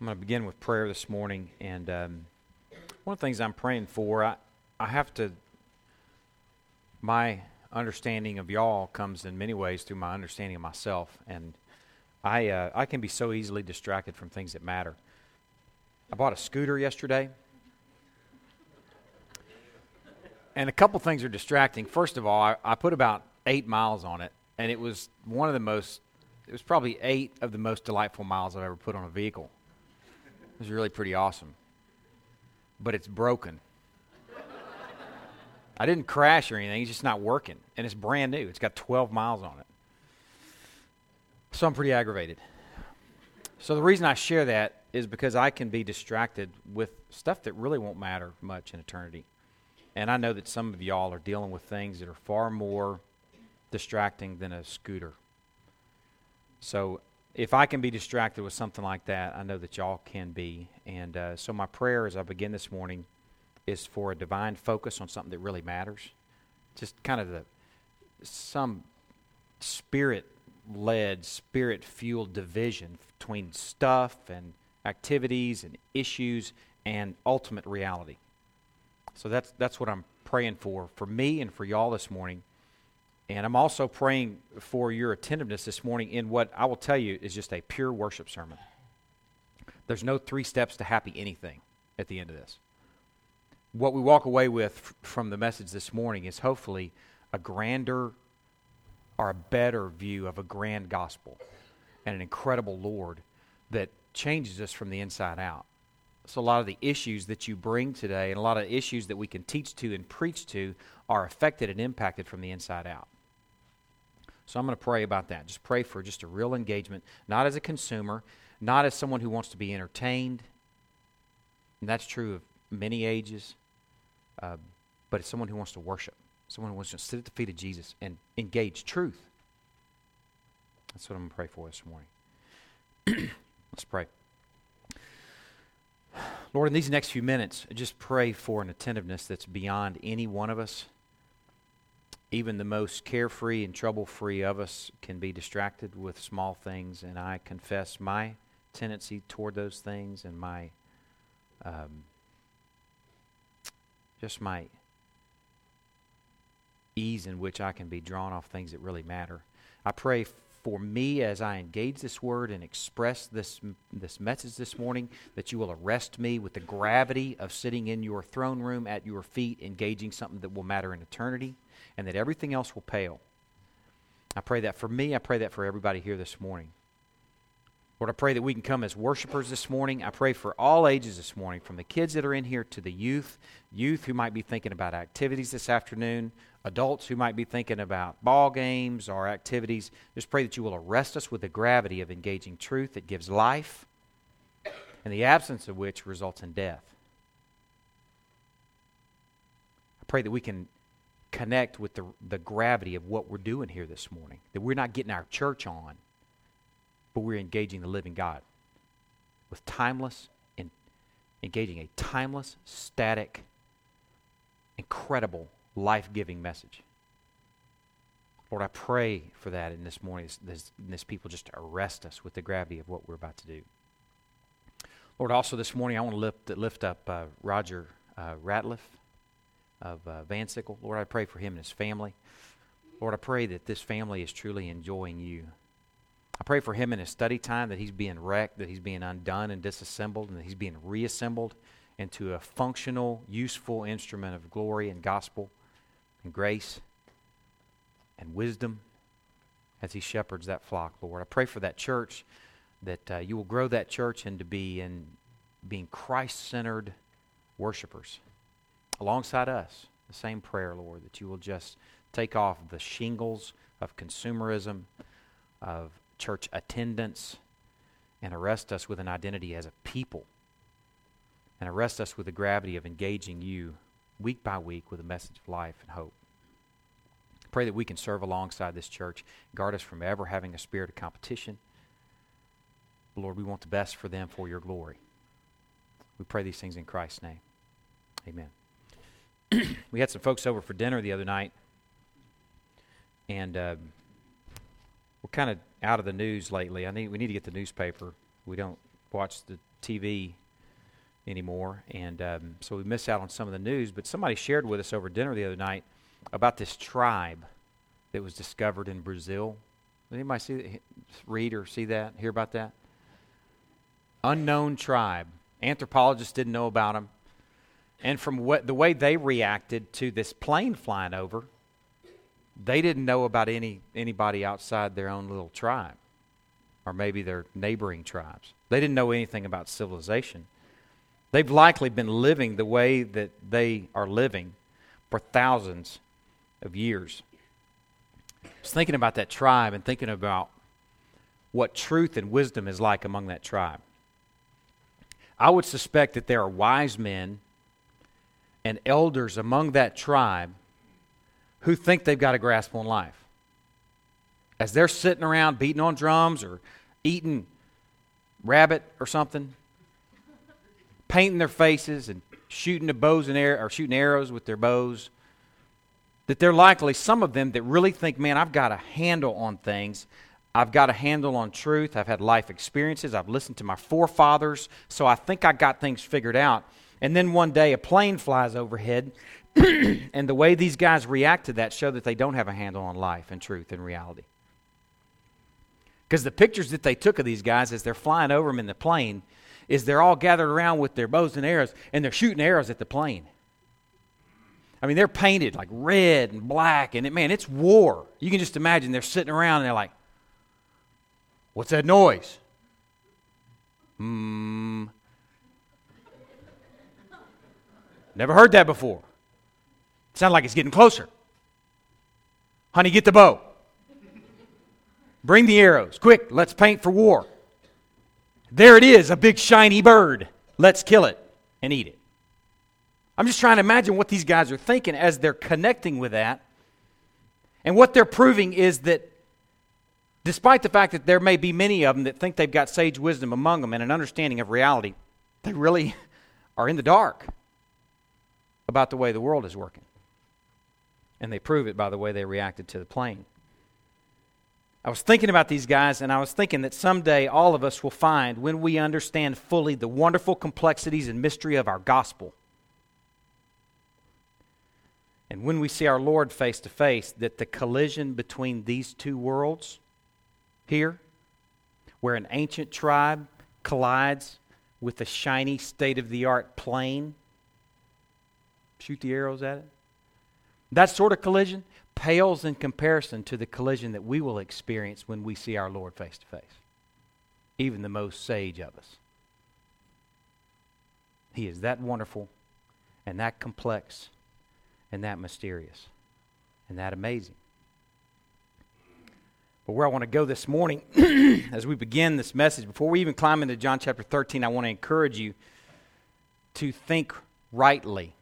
I'm going to begin with prayer this morning. And um, one of the things I'm praying for, I, I have to, my understanding of y'all comes in many ways through my understanding of myself. And I, uh, I can be so easily distracted from things that matter. I bought a scooter yesterday. And a couple things are distracting. First of all, I, I put about eight miles on it, and it was one of the most, it was probably eight of the most delightful miles I've ever put on a vehicle. It was really pretty awesome. But it's broken. I didn't crash or anything, it's just not working. And it's brand new, it's got 12 miles on it. So I'm pretty aggravated. So the reason I share that is because I can be distracted with stuff that really won't matter much in eternity. And I know that some of y'all are dealing with things that are far more distracting than a scooter. So if I can be distracted with something like that, I know that y'all can be. And uh, so my prayer as I begin this morning is for a divine focus on something that really matters. Just kind of the some spirit led, spirit fueled division between stuff and activities and issues and ultimate reality. So that's that's what I'm praying for for me and for y'all this morning. And I'm also praying for your attentiveness this morning in what I will tell you is just a pure worship sermon. There's no three steps to happy anything at the end of this. What we walk away with from the message this morning is hopefully a grander or a better view of a grand gospel and an incredible Lord that changes us from the inside out. So, a lot of the issues that you bring today and a lot of issues that we can teach to and preach to are affected and impacted from the inside out. So, I'm going to pray about that. Just pray for just a real engagement, not as a consumer, not as someone who wants to be entertained. And that's true of many ages, uh, but it's someone who wants to worship, someone who wants to sit at the feet of Jesus and engage truth. That's what I'm going to pray for this morning. Let's pray. Lord, in these next few minutes, just pray for an attentiveness that's beyond any one of us. Even the most carefree and trouble free of us can be distracted with small things, and I confess my tendency toward those things and my um, just my ease in which I can be drawn off things that really matter. I pray for me as I engage this word and express this, this message this morning that you will arrest me with the gravity of sitting in your throne room at your feet, engaging something that will matter in eternity, and that everything else will pale. I pray that for me, I pray that for everybody here this morning. Lord, I pray that we can come as worshipers this morning. I pray for all ages this morning, from the kids that are in here to the youth, youth who might be thinking about activities this afternoon, adults who might be thinking about ball games or activities. Just pray that you will arrest us with the gravity of engaging truth that gives life, and the absence of which results in death. I pray that we can connect with the, the gravity of what we're doing here this morning, that we're not getting our church on but we're engaging the living God with timeless engaging a timeless, static, incredible, life giving message. Lord, I pray for that in this morning, this, this, people just arrest us with the gravity of what we're about to do. Lord, also this morning I want to lift, lift up uh, Roger uh, Ratliff of uh, Van Sickle. Lord, I pray for him and his family. Lord, I pray that this family is truly enjoying you I pray for him in his study time that he's being wrecked, that he's being undone and disassembled, and that he's being reassembled into a functional, useful instrument of glory and gospel and grace and wisdom as he shepherds that flock, Lord. I pray for that church that uh, you will grow that church into be in being Christ-centered worshipers alongside us. The same prayer, Lord, that you will just take off the shingles of consumerism, of church attendance and arrest us with an identity as a people and arrest us with the gravity of engaging you week by week with a message of life and hope. Pray that we can serve alongside this church. Guard us from ever having a spirit of competition. Lord, we want the best for them for your glory. We pray these things in Christ's name. Amen. We had some folks over for dinner the other night, and uh, we're kind of out of the news lately. I need we need to get the newspaper. We don't watch the TV anymore, and um, so we miss out on some of the news. But somebody shared with us over dinner the other night about this tribe that was discovered in Brazil. Anybody see, read or see that? Hear about that? Unknown tribe. Anthropologists didn't know about them, and from what the way they reacted to this plane flying over, they didn't know about any anybody outside their own little tribe, or maybe their neighboring tribes. They didn't know anything about civilization. They've likely been living the way that they are living for thousands of years. I was thinking about that tribe and thinking about what truth and wisdom is like among that tribe. I would suspect that there are wise men and elders among that tribe who think they've got a grasp on life. As they're sitting around beating on drums or eating rabbit or something, painting their faces and shooting the bows and air, or shooting arrows with their bows. That they're likely some of them that really think, man, I've got a handle on things. I've got a handle on truth. I've had life experiences. I've listened to my forefathers, so I think I got things figured out. And then one day a plane flies overhead, and the way these guys react to that show that they don't have a handle on life and truth and reality. Because the pictures that they took of these guys as they're flying over them in the plane is they're all gathered around with their bows and arrows and they're shooting arrows at the plane. I mean, they're painted like red and black, and it, man, it's war. You can just imagine they're sitting around and they're like, What's that noise? Hmm. Never heard that before. Sounds like it's getting closer. Honey, get the bow. Bring the arrows. Quick, let's paint for war. There it is, a big shiny bird. Let's kill it and eat it. I'm just trying to imagine what these guys are thinking as they're connecting with that. And what they're proving is that despite the fact that there may be many of them that think they've got sage wisdom among them and an understanding of reality, they really are in the dark about the way the world is working. And they prove it by the way they reacted to the plane. I was thinking about these guys, and I was thinking that someday all of us will find, when we understand fully the wonderful complexities and mystery of our gospel, and when we see our Lord face to face, that the collision between these two worlds here, where an ancient tribe collides with a shiny, state of the art plane, shoot the arrows at it, that sort of collision pales in comparison to the collision that we will experience when we see our Lord face to face, even the most sage of us. He is that wonderful and that complex and that mysterious and that amazing. But where I want to go this morning, as we begin this message, before we even climb into John chapter 13, I want to encourage you to think rightly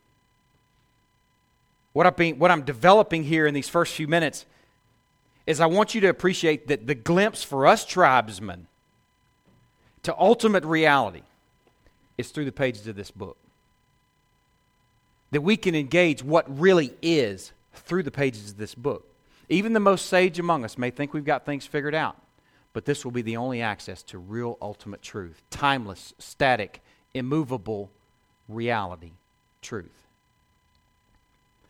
what, I'm what I'm developing here in these first few minutes is I want you to appreciate that the glimpse for us tribesmen to ultimate reality is through the pages of this book. That we can engage what really is through the pages of this book. Even the most sage among us may think we've got things figured out, but this will be the only access to real ultimate truth, timeless, static, immovable reality, truth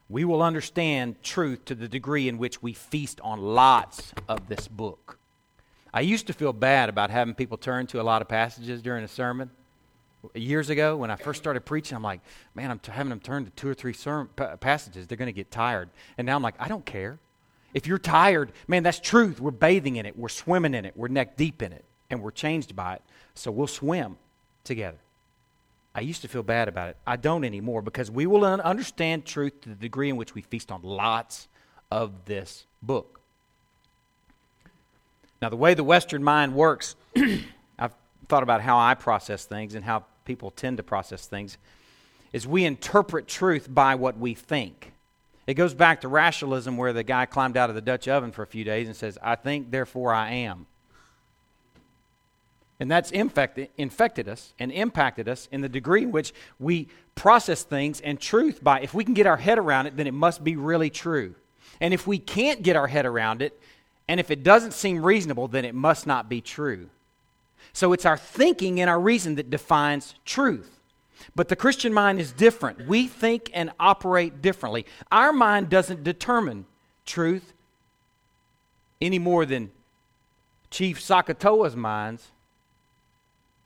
we will understand truth to the degree in which we feast on lots of this book. I used to feel bad about having people turn to a lot of passages during a sermon. Years ago, when I first started preaching, I'm like, man, I'm t- having them turn to two or three sermon, pa- passages. They're going to get tired. And now I'm like, I don't care. If you're tired, man, that's truth. We're bathing in it, we're swimming in it, we're neck deep in it, and we're changed by it. So we'll swim together. I used to feel bad about it. I don't anymore because we will understand truth to the degree in which we feast on lots of this book. Now, the way the Western mind works, I've thought about how I process things and how people tend to process things, is we interpret truth by what we think. It goes back to rationalism, where the guy climbed out of the Dutch oven for a few days and says, I think, therefore I am. And that's infected, infected us and impacted us in the degree in which we process things and truth by, if we can get our head around it, then it must be really true. And if we can't get our head around it, and if it doesn't seem reasonable, then it must not be true. So it's our thinking and our reason that defines truth. But the Christian mind is different. We think and operate differently. Our mind doesn't determine truth any more than Chief Sakatoa's mind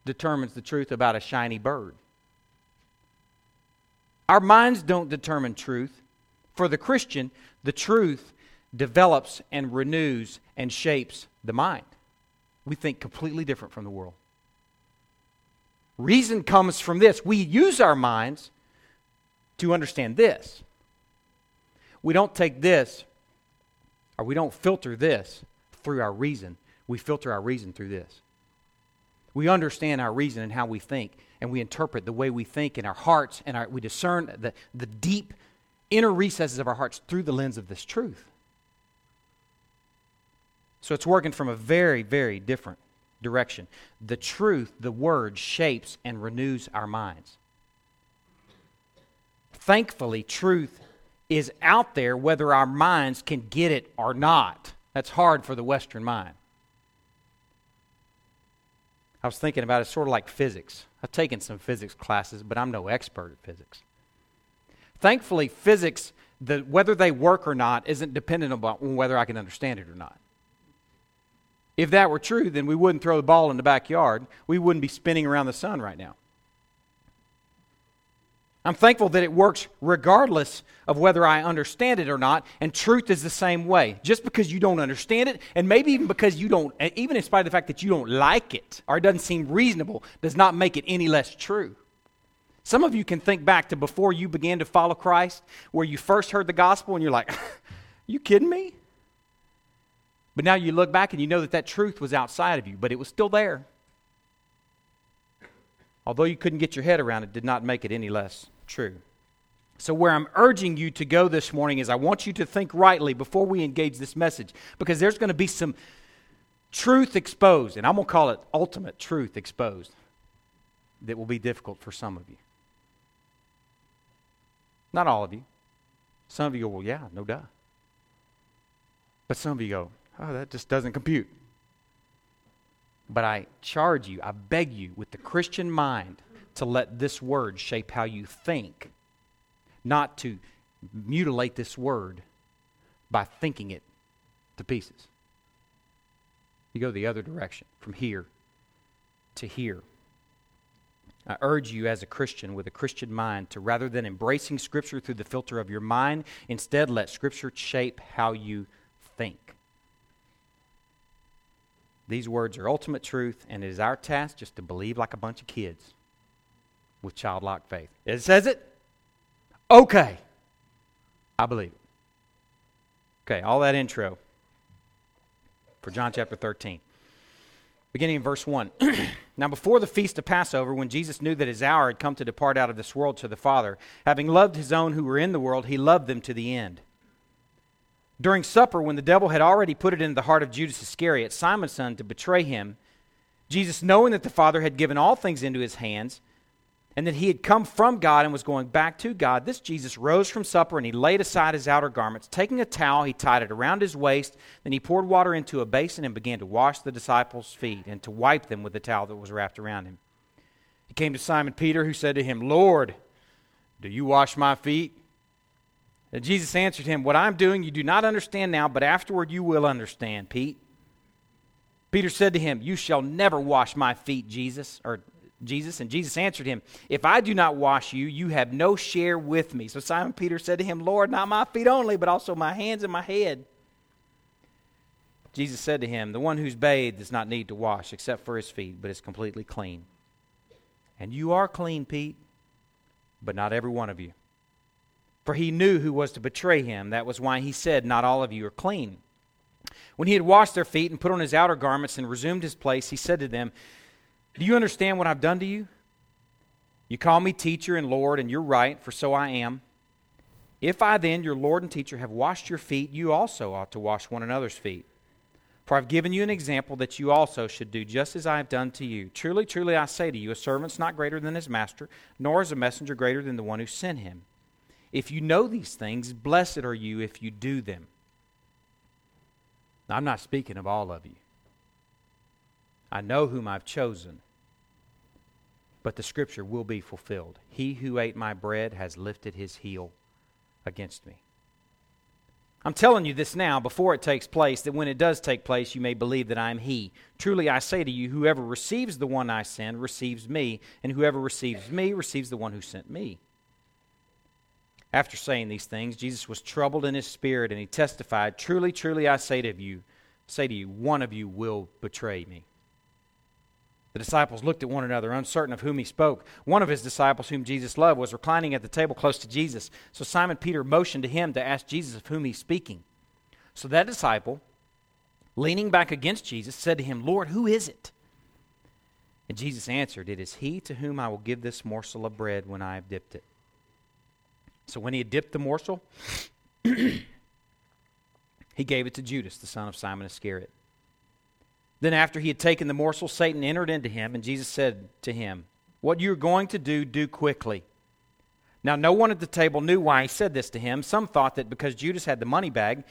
determines the truth about a shiny bird. Our minds don't determine truth. For the Christian, the truth develops and renews and shapes the mind. We think completely different from the world. Reason comes from this. We use our minds to understand this. We don't take this, or we don't filter this through our reason. We filter our reason through this. We understand our reason and how we think, and we interpret the way we think in our hearts, and our, we discern the, the deep inner recesses of our hearts through the lens of this truth. So it's working from a very, very different direction. The truth, the word, shapes and renews our minds. Thankfully, truth is out there whether our minds can get it or not. That's hard for the Western mind. I was thinking about it sort of like physics. I've taken some physics classes, but I'm no expert at physics. Thankfully, physics, the, whether they work or not, isn't dependent on whether I can understand it or not. If that were true, then we wouldn't throw the ball in the backyard. We wouldn't be spinning around the sun right now. I'm thankful that it works regardless of whether I understand it or not, and truth is the same way. Just because you don't understand it, and maybe even because you don't, even in spite of the fact that you don't like it or it doesn't seem reasonable, does not make it any less true. Some of you can think back to before you began to follow Christ, where you first heard the gospel and you're like, you kidding me? But now you look back and you know that that truth was outside of you, but it was still there. Although you couldn't get your head around it, did not make it any less true. So, where I'm urging you to go this morning is I want you to think rightly before we engage this message, because there's going to be some truth exposed, and I'm going to call it ultimate truth exposed, that will be difficult for some of you. Not all of you. Some of you go, well, yeah, no doubt. But some of you go, Oh, that just doesn't compute. But I charge you, I beg you, with the Christian mind, to let this word shape how you think, not to mutilate this word by thinking it to pieces. You go the other direction, from here to here. I urge you as a Christian with a Christian mind to rather than embracing Scripture through the filter of your mind, instead let Scripture shape how you think. These words are ultimate truth, and it is our task just to believe like a bunch of kids with childlike faith. It says it? Okay. I believe it. Okay, all that intro for John chapter 13. Beginning in verse 1. now, before the feast of Passover, when Jesus knew that his hour had come to depart out of this world to the Father, having loved his own who were in the world, he loved them to the end. During supper, when the devil had already put it into the heart of Judas Iscariot, Simon's son, to betray him, Jesus, knowing that the Father had given all things into his hands, and that he had come from God and was going back to God, this Jesus rose from supper and he laid aside his outer garments. Taking a towel, he tied it around his waist. Then he poured water into a basin and began to wash the disciples' feet and to wipe them with the towel that was wrapped around him. He came to Simon Peter, who said to him, Lord, do you wash my feet? And Jesus answered him, What I'm doing you do not understand now, but afterward you will understand, Pete. Peter said to him, You shall never wash my feet, Jesus. Or Jesus. And Jesus answered him, If I do not wash you, you have no share with me. So Simon Peter said to him, Lord, not my feet only, but also my hands and my head. Jesus said to him, The one who's bathed does not need to wash except for his feet, but is completely clean. And you are clean, Pete, but not every one of you. For he knew who was to betray him. That was why he said, Not all of you are clean. When he had washed their feet and put on his outer garments and resumed his place, he said to them, Do you understand what I've done to you? You call me teacher and Lord, and you're right, for so I am. If I then, your Lord and teacher, have washed your feet, you also ought to wash one another's feet. For I've given you an example that you also should do just as I have done to you. Truly, truly, I say to you, a servant's not greater than his master, nor is a messenger greater than the one who sent him. If you know these things, blessed are you if you do them. Now, I'm not speaking of all of you. I know whom I've chosen, but the scripture will be fulfilled. He who ate my bread has lifted his heel against me. I'm telling you this now before it takes place, that when it does take place, you may believe that I am He. Truly I say to you, whoever receives the one I send receives me, and whoever receives me receives the one who sent me. After saying these things, Jesus was troubled in his spirit, and he testified, Truly, truly I say to you, say to you, one of you will betray me. The disciples looked at one another, uncertain of whom he spoke. One of his disciples, whom Jesus loved, was reclining at the table close to Jesus. So Simon Peter motioned to him to ask Jesus of whom he's speaking. So that disciple, leaning back against Jesus, said to him, Lord, who is it? And Jesus answered, It is he to whom I will give this morsel of bread when I have dipped it. So when he had dipped the morsel, he gave it to Judas, the son of Simon Iscariot. Then, after he had taken the morsel, Satan entered into him, and Jesus said to him, What you're going to do, do quickly. Now, no one at the table knew why he said this to him. Some thought that because Judas had the money bag,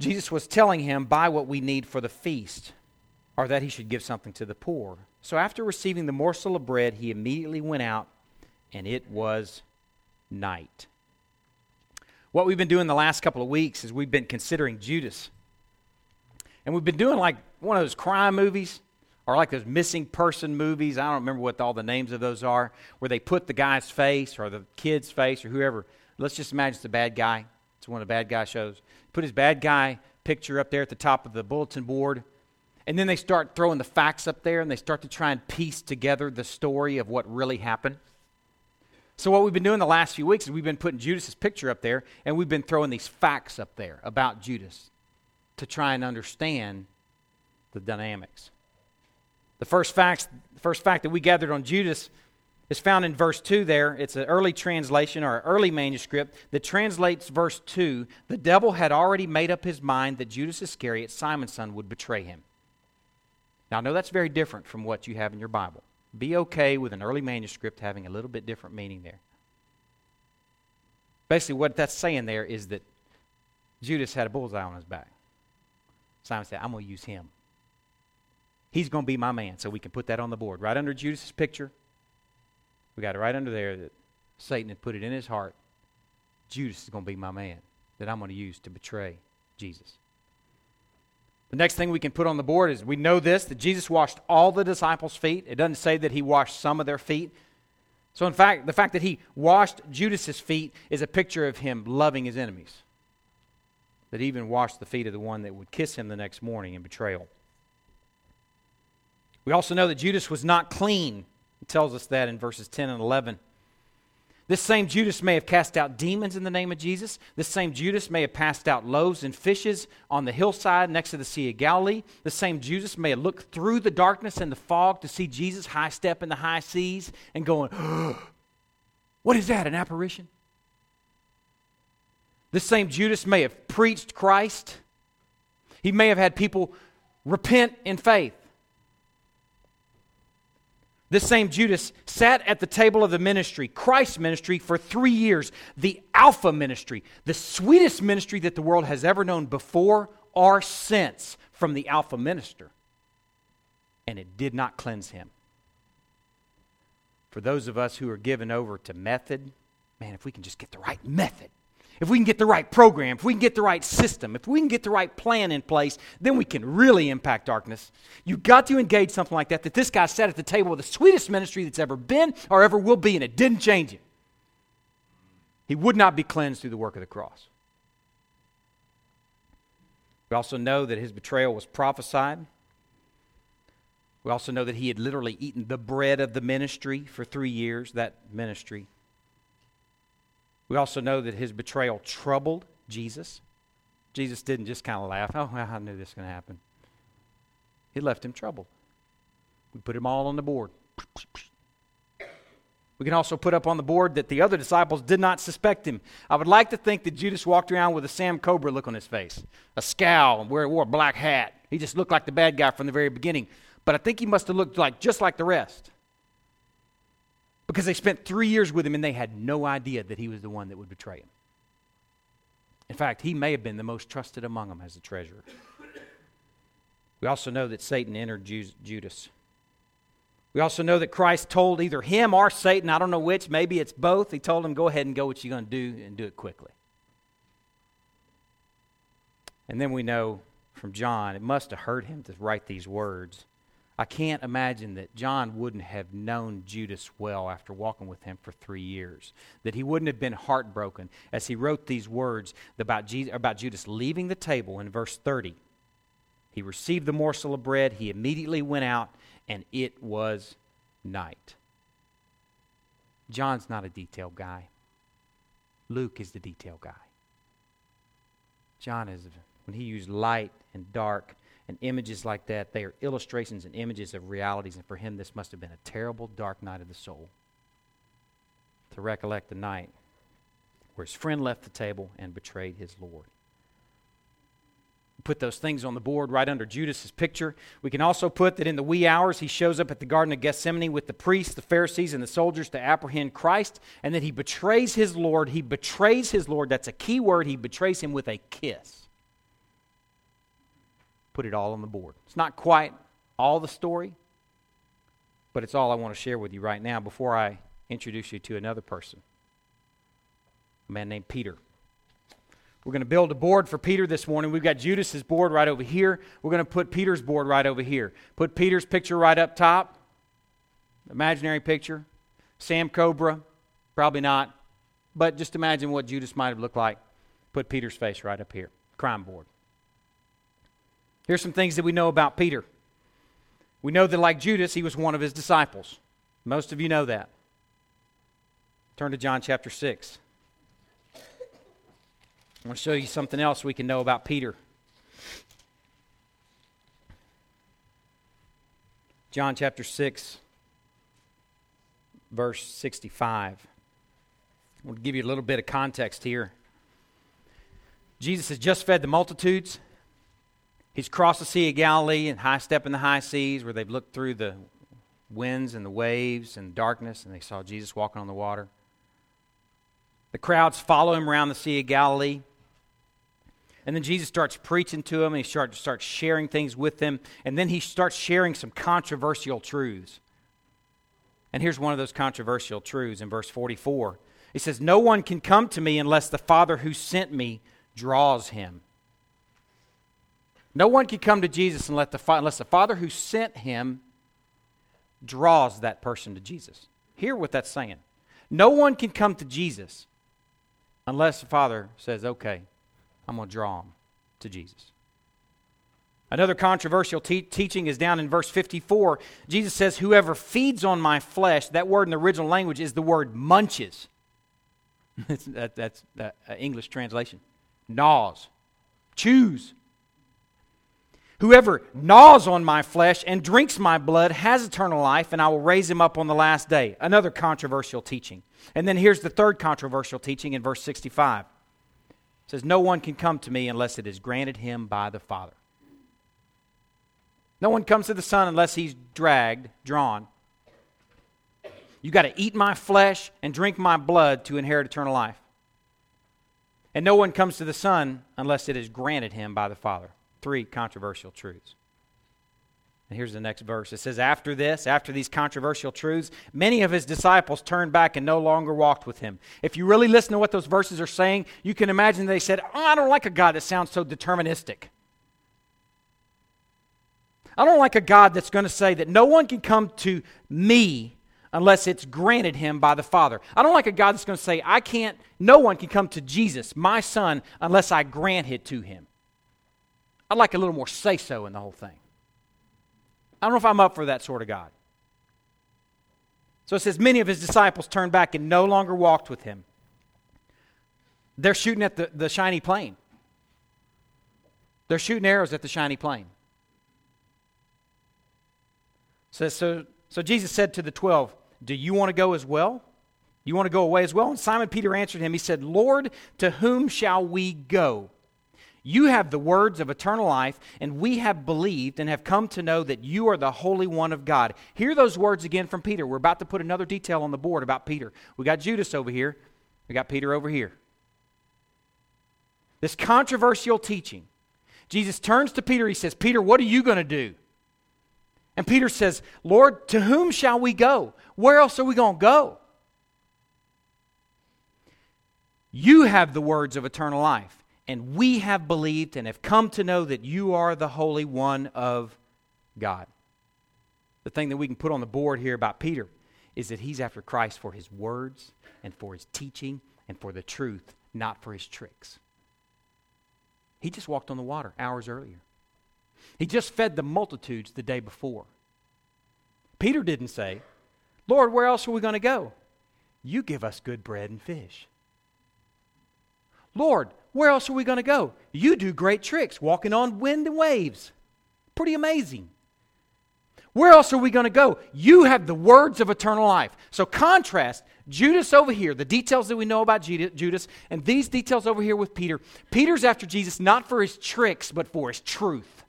Jesus was telling him, Buy what we need for the feast, or that he should give something to the poor. So, after receiving the morsel of bread, he immediately went out, and it was night. What we've been doing the last couple of weeks is we've been considering Judas. And we've been doing like one of those crime movies or like those missing person movies. I don't remember what all the names of those are, where they put the guy's face or the kid's face or whoever. Let's just imagine it's the bad guy. It's one of the bad guy shows. Put his bad guy picture up there at the top of the bulletin board. And then they start throwing the facts up there and they start to try and piece together the story of what really happened. So, what we've been doing the last few weeks is we've been putting Judas's picture up there and we've been throwing these facts up there about Judas to try and understand the dynamics. The first, facts, the first fact that we gathered on Judas is found in verse 2 there. It's an early translation or an early manuscript that translates verse 2. The devil had already made up his mind that Judas Iscariot, Simon's son, would betray him. Now, I know that's very different from what you have in your Bible. Be okay with an early manuscript having a little bit different meaning there. Basically, what that's saying there is that Judas had a bullseye on his back. Satan said, I'm going to use him. He's going to be my man. So we can put that on the board. Right under Judas's picture, we got it right under there that Satan had put it in his heart. Judas is going to be my man that I'm going to use to betray Jesus. The next thing we can put on the board is we know this that Jesus washed all the disciples' feet. It doesn't say that he washed some of their feet. So, in fact, the fact that he washed Judas's feet is a picture of him loving his enemies. That even washed the feet of the one that would kiss him the next morning in betrayal. We also know that Judas was not clean. It tells us that in verses 10 and 11. This same Judas may have cast out demons in the name of Jesus. This same Judas may have passed out loaves and fishes on the hillside next to the Sea of Galilee. The same Judas may have looked through the darkness and the fog to see Jesus high step in the high seas and going, What is that, an apparition? This same Judas may have preached Christ. He may have had people repent in faith. This same Judas sat at the table of the ministry, Christ's ministry, for three years, the Alpha ministry, the sweetest ministry that the world has ever known before or since from the Alpha minister. And it did not cleanse him. For those of us who are given over to method, man, if we can just get the right method, if we can get the right program, if we can get the right system, if we can get the right plan in place, then we can really impact darkness. You've got to engage something like that. That this guy sat at the table with the sweetest ministry that's ever been or ever will be, and it didn't change him. He would not be cleansed through the work of the cross. We also know that his betrayal was prophesied. We also know that he had literally eaten the bread of the ministry for three years, that ministry. We also know that his betrayal troubled Jesus. Jesus didn't just kind of laugh, oh, I knew this was going to happen. He left him troubled. We put him all on the board. We can also put up on the board that the other disciples did not suspect him. I would like to think that Judas walked around with a Sam Cobra look on his face, a scowl, and wore a black hat. He just looked like the bad guy from the very beginning. But I think he must have looked like just like the rest because they spent three years with him and they had no idea that he was the one that would betray him. In fact, he may have been the most trusted among them as a treasurer. We also know that Satan entered Judas. We also know that Christ told either him or Satan, I don't know which, maybe it's both. He told him, Go ahead and go what you're going to do and do it quickly. And then we know from John, it must have hurt him to write these words. I can't imagine that John wouldn't have known Judas well after walking with him for three years. That he wouldn't have been heartbroken as he wrote these words about, Jesus, about Judas leaving the table in verse 30. He received the morsel of bread, he immediately went out, and it was night. John's not a detail guy, Luke is the detail guy. John is, when he used light and dark and images like that, they are illustrations and images of realities. And for him, this must have been a terrible, dark night of the soul. To recollect the night where his friend left the table and betrayed his Lord. Put those things on the board right under Judas's picture. We can also put that in the wee hours he shows up at the Garden of Gethsemane with the priests, the Pharisees, and the soldiers to apprehend Christ, and that he betrays his Lord. He betrays his Lord. That's a key word. He betrays him with a kiss put it all on the board. It's not quite all the story, but it's all I want to share with you right now before I introduce you to another person, a man named Peter. We're going to build a board for Peter this morning. We've got Judas's board right over here. We're going to put Peter's board right over here. Put Peter's picture right up top. Imaginary picture. Sam Cobra, probably not. But just imagine what Judas might have looked like. Put Peter's face right up here. Crime board. Here's some things that we know about Peter. We know that, like Judas, he was one of his disciples. Most of you know that. Turn to John chapter 6. I want to show you something else we can know about Peter. John chapter 6, verse 65. I want to give you a little bit of context here. Jesus has just fed the multitudes. He's crossed the Sea of Galilee and high step in the high seas where they've looked through the winds and the waves and darkness and they saw Jesus walking on the water. The crowds follow him around the Sea of Galilee. And then Jesus starts preaching to them and he starts, starts sharing things with them. And then he starts sharing some controversial truths. And here's one of those controversial truths in verse 44. He says, No one can come to me unless the Father who sent me draws him. No one can come to Jesus unless the, unless the Father who sent him draws that person to Jesus. Hear what that's saying. No one can come to Jesus unless the Father says, okay, I'm going to draw him to Jesus. Another controversial te- teaching is down in verse 54. Jesus says, Whoever feeds on my flesh, that word in the original language is the word munches. that, that's uh, English translation. Gnaws, chews. Whoever gnaws on my flesh and drinks my blood has eternal life, and I will raise him up on the last day. Another controversial teaching. And then here's the third controversial teaching in verse 65. It says, No one can come to me unless it is granted him by the Father. No one comes to the Son unless he's dragged, drawn. You got to eat my flesh and drink my blood to inherit eternal life. And no one comes to the Son unless it is granted him by the Father three controversial truths. And here's the next verse. It says, After this, after these controversial truths, many of his disciples turned back and no longer walked with him. If you really listen to what those verses are saying, you can imagine they said, oh, I don't like a God that sounds so deterministic. I don't like a God that's going to say that no one can come to me unless it's granted him by the Father. I don't like a God that's going to say, I can't, no one can come to Jesus, my son, unless I grant it to him. I'd like a little more say so in the whole thing. I don't know if I'm up for that sort of God. So it says, many of his disciples turned back and no longer walked with him. They're shooting at the, the shiny plane. They're shooting arrows at the shiny plane. Says, so, so Jesus said to the twelve, Do you want to go as well? You want to go away as well? And Simon Peter answered him, He said, Lord, to whom shall we go? You have the words of eternal life, and we have believed and have come to know that you are the Holy One of God. Hear those words again from Peter. We're about to put another detail on the board about Peter. We got Judas over here, we got Peter over here. This controversial teaching. Jesus turns to Peter. He says, Peter, what are you going to do? And Peter says, Lord, to whom shall we go? Where else are we going to go? You have the words of eternal life, and we have believed and have come to know that you are the Holy One of God. The thing that we can put on the board here about Peter is that he's after Christ for his words and for his teaching and for the truth, not for his tricks. He just walked on the water hours earlier. He just fed the multitudes the day before. Peter didn't say, Lord, where else are we going to go? You give us good bread and fish. Lord, where else are we going to go? You do great tricks, walking on wind and waves. Pretty amazing. Where else are we going to go? You have the words of eternal life. So contrast Judas over here, the details that we know about Judas, and these details over here with Peter. Peter's after Jesus not for his tricks, but for his truth.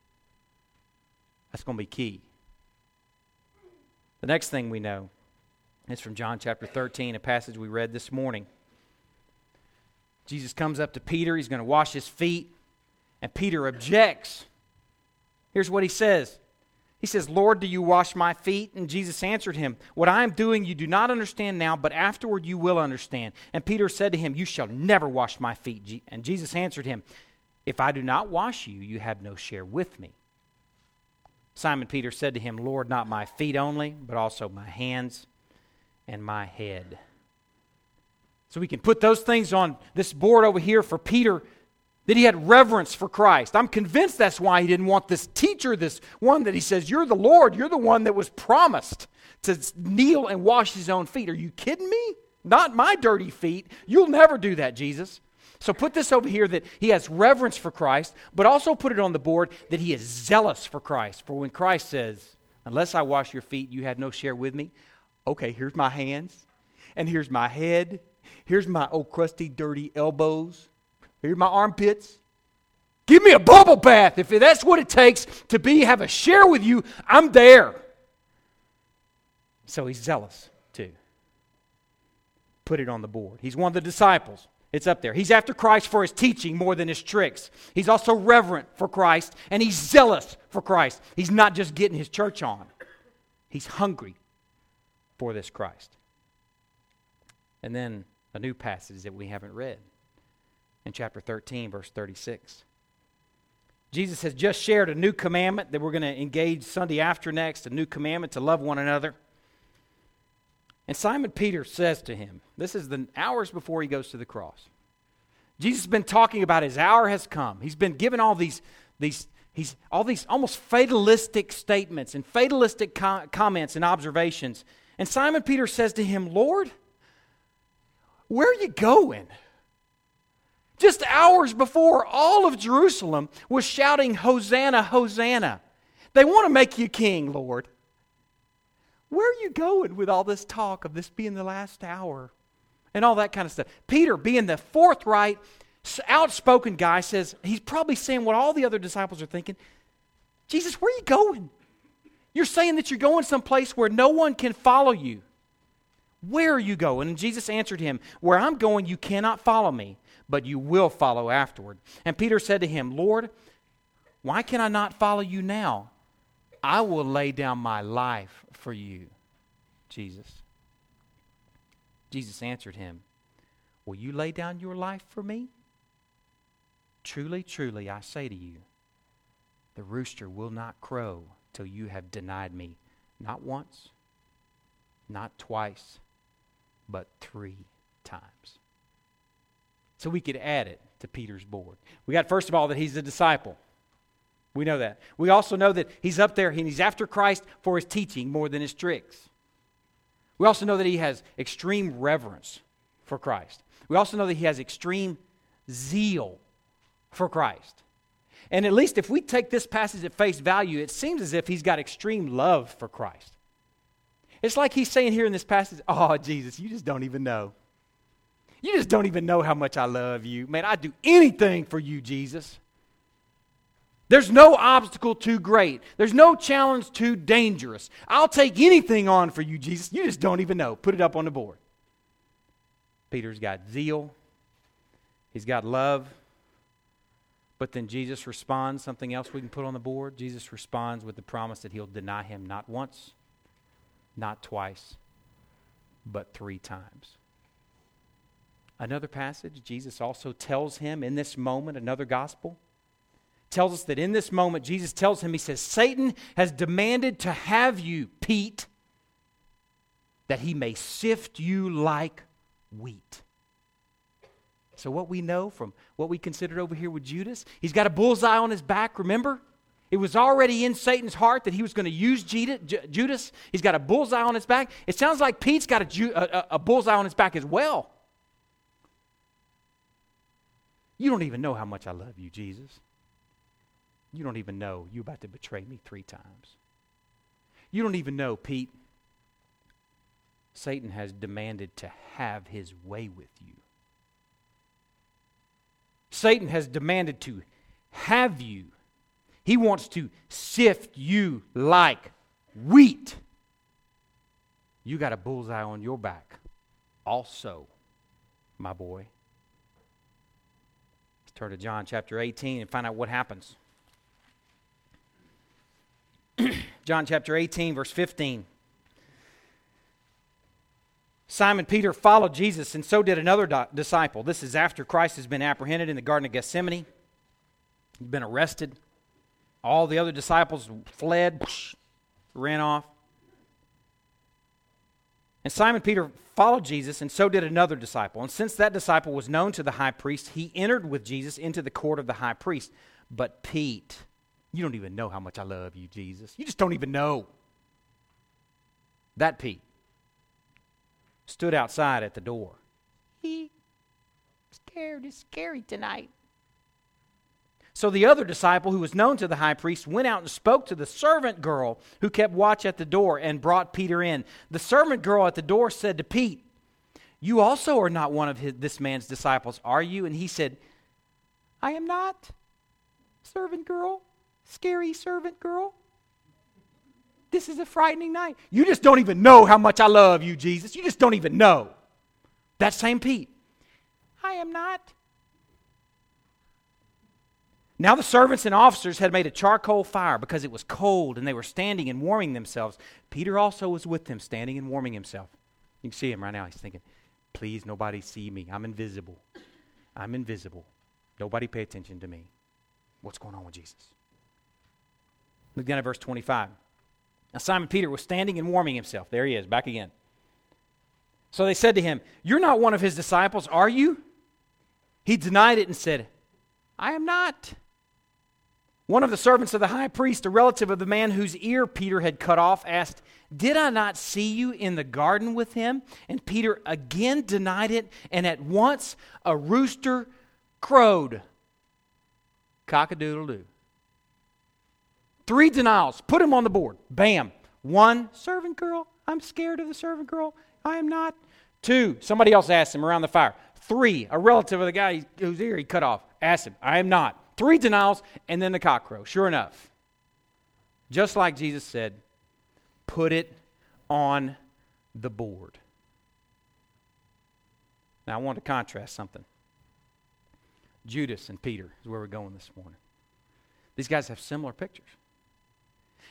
That's going to be key. The next thing we know is from John chapter 13, a passage we read this morning. Jesus comes up to Peter. He's going to wash his feet. And Peter objects. Here's what he says He says, Lord, do you wash my feet? And Jesus answered him, What I am doing you do not understand now, but afterward you will understand. And Peter said to him, You shall never wash my feet. And Jesus answered him, If I do not wash you, you have no share with me. Simon Peter said to him, Lord, not my feet only, but also my hands and my head. So we can put those things on this board over here for Peter that he had reverence for Christ. I'm convinced that's why he didn't want this teacher, this one that he says, You're the Lord, you're the one that was promised to kneel and wash his own feet. Are you kidding me? Not my dirty feet. You'll never do that, Jesus. So put this over here that he has reverence for Christ, but also put it on the board that he is zealous for Christ. For when Christ says, Unless I wash your feet, you have no share with me. Okay, here's my hands, and here's my head, Here's my old crusty, dirty elbows. Here's my armpits. Give me a bubble bath. If that's what it takes to be, have a share with you, I'm there. So he's zealous too. Put it on the board. He's one of the disciples. It's up there. He's after Christ for his teaching more than his tricks. He's also reverent for Christ and he's zealous for Christ. He's not just getting his church on, he's hungry for this Christ. And then a new passage that we haven't read in chapter 13, verse 36. Jesus has just shared a new commandment that we're going to engage Sunday after next, a new commandment to love one another. And Simon Peter says to him, this is the hours before he goes to the cross. Jesus has been talking about his hour has come. He's been given all these, these, he's, all these almost fatalistic statements and fatalistic com- comments and observations. And Simon Peter says to him, Lord, where are you going? Just hours before, all of Jerusalem was shouting, Hosanna, Hosanna. They want to make you king, Lord. Where are you going with all this talk of this being the last hour and all that kind of stuff? Peter, being the forthright, outspoken guy, says he's probably saying what all the other disciples are thinking Jesus, where are you going? You're saying that you're going someplace where no one can follow you. Where are you going? And Jesus answered him, Where I'm going, you cannot follow me, but you will follow afterward. And Peter said to him, Lord, why can I not follow you now? I will lay down my life for you, Jesus. Jesus answered him, Will you lay down your life for me? Truly, truly, I say to you, the rooster will not crow till you have denied me, not once, not twice but three times. So we could add it to Peter's board. We got, first of all, that he's a disciple. We know that. We also know that he's up there and he's after Christ for his teaching more than his tricks. We also know that he has extreme reverence for Christ. We also know that he has extreme zeal for Christ. And at least if we take this passage at face value, it seems as if he's got extreme love for Christ. It's like he's saying here in this passage, Oh, Jesus, you just don't even know. You just don't even know how much I love you. Man, I'd do anything for you, Jesus. There's no obstacle too great. There's no challenge too dangerous. I'll take anything on for you, Jesus. You just don't even know. Put it up on the board. Peter's got zeal, he's got love, But then Jesus responds, something else we can put on the board. Jesus responds with the promise that he'll deny him not once, not twice, but three times. Another passage, Jesus also tells him in this moment, another gospel, tells us that in this moment, Jesus tells him, He says, Satan has demanded to have you, Pete, that he may sift you like wheat. So, what we know from what we considered over here with Judas, he's got a bullseye on his back, remember? It was already in Satan's heart that he was going to use Judas. He's got a bullseye on his back. It sounds like Pete's got a, a, a bullseye on his back as well. You don't even know how much I love you, Jesus. You don't even know you're about to betray me three times. You don't even know, Pete. Satan has demanded to have his way with you. Satan has demanded to have you. He wants to sift you like wheat. You got a bullseye on your back, also, my boy. Let's turn to John chapter 18 and find out what happens. John chapter 18, verse 15. Simon Peter followed Jesus, and so did another do- disciple. This is after Christ has been apprehended in the Garden of Gethsemane. He's been arrested. All the other disciples fled, ran off. And Simon Peter followed Jesus, and so did another disciple. And since that disciple was known to the high priest, he entered with Jesus into the court of the high priest. But Pete, you don't even know how much I love you, Jesus. You just don't even know. That Pete stood outside at the door. He scared. It's scary tonight. So the other disciple, who was known to the high priest, went out and spoke to the servant girl who kept watch at the door and brought Peter in. The servant girl at the door said to Pete, You also are not one of his, this man's disciples, are you? And he said, I am not. Servant girl, scary servant girl. This is a frightening night. You just don't even know how much I love you, Jesus. You just don't even know. That same Pete. I am not. Now the servants and officers had made a charcoal fire because it was cold and they were standing and warming themselves. Peter also was with them, standing and warming himself. You can see him right now. He's thinking, please, nobody see me. I'm invisible. I'm invisible. Nobody pay attention to me. What's going on with Jesus? Look down at verse 25. Now, Simon Peter was standing and warming himself. There he is, back again. So they said to him, You're not one of his disciples, are you? He denied it and said, I am not. One of the servants of the high priest, a relative of the man whose ear Peter had cut off, asked, Did I not see you in the garden with him? And Peter again denied it, and at once a rooster crowed. Cock a doodle doo. Three denials. Put him on the board. Bam. One, servant girl. I'm scared of the servant girl. I am not. Two, somebody else asked him around the fire. Three, a relative of the guy whose ear he cut off asked him, I am not. Three denials, and then the cockcrow. Sure enough. Just like Jesus said, put it on the board. Now, I want to contrast something. Judas and Peter is where we're going this morning. These guys have similar pictures.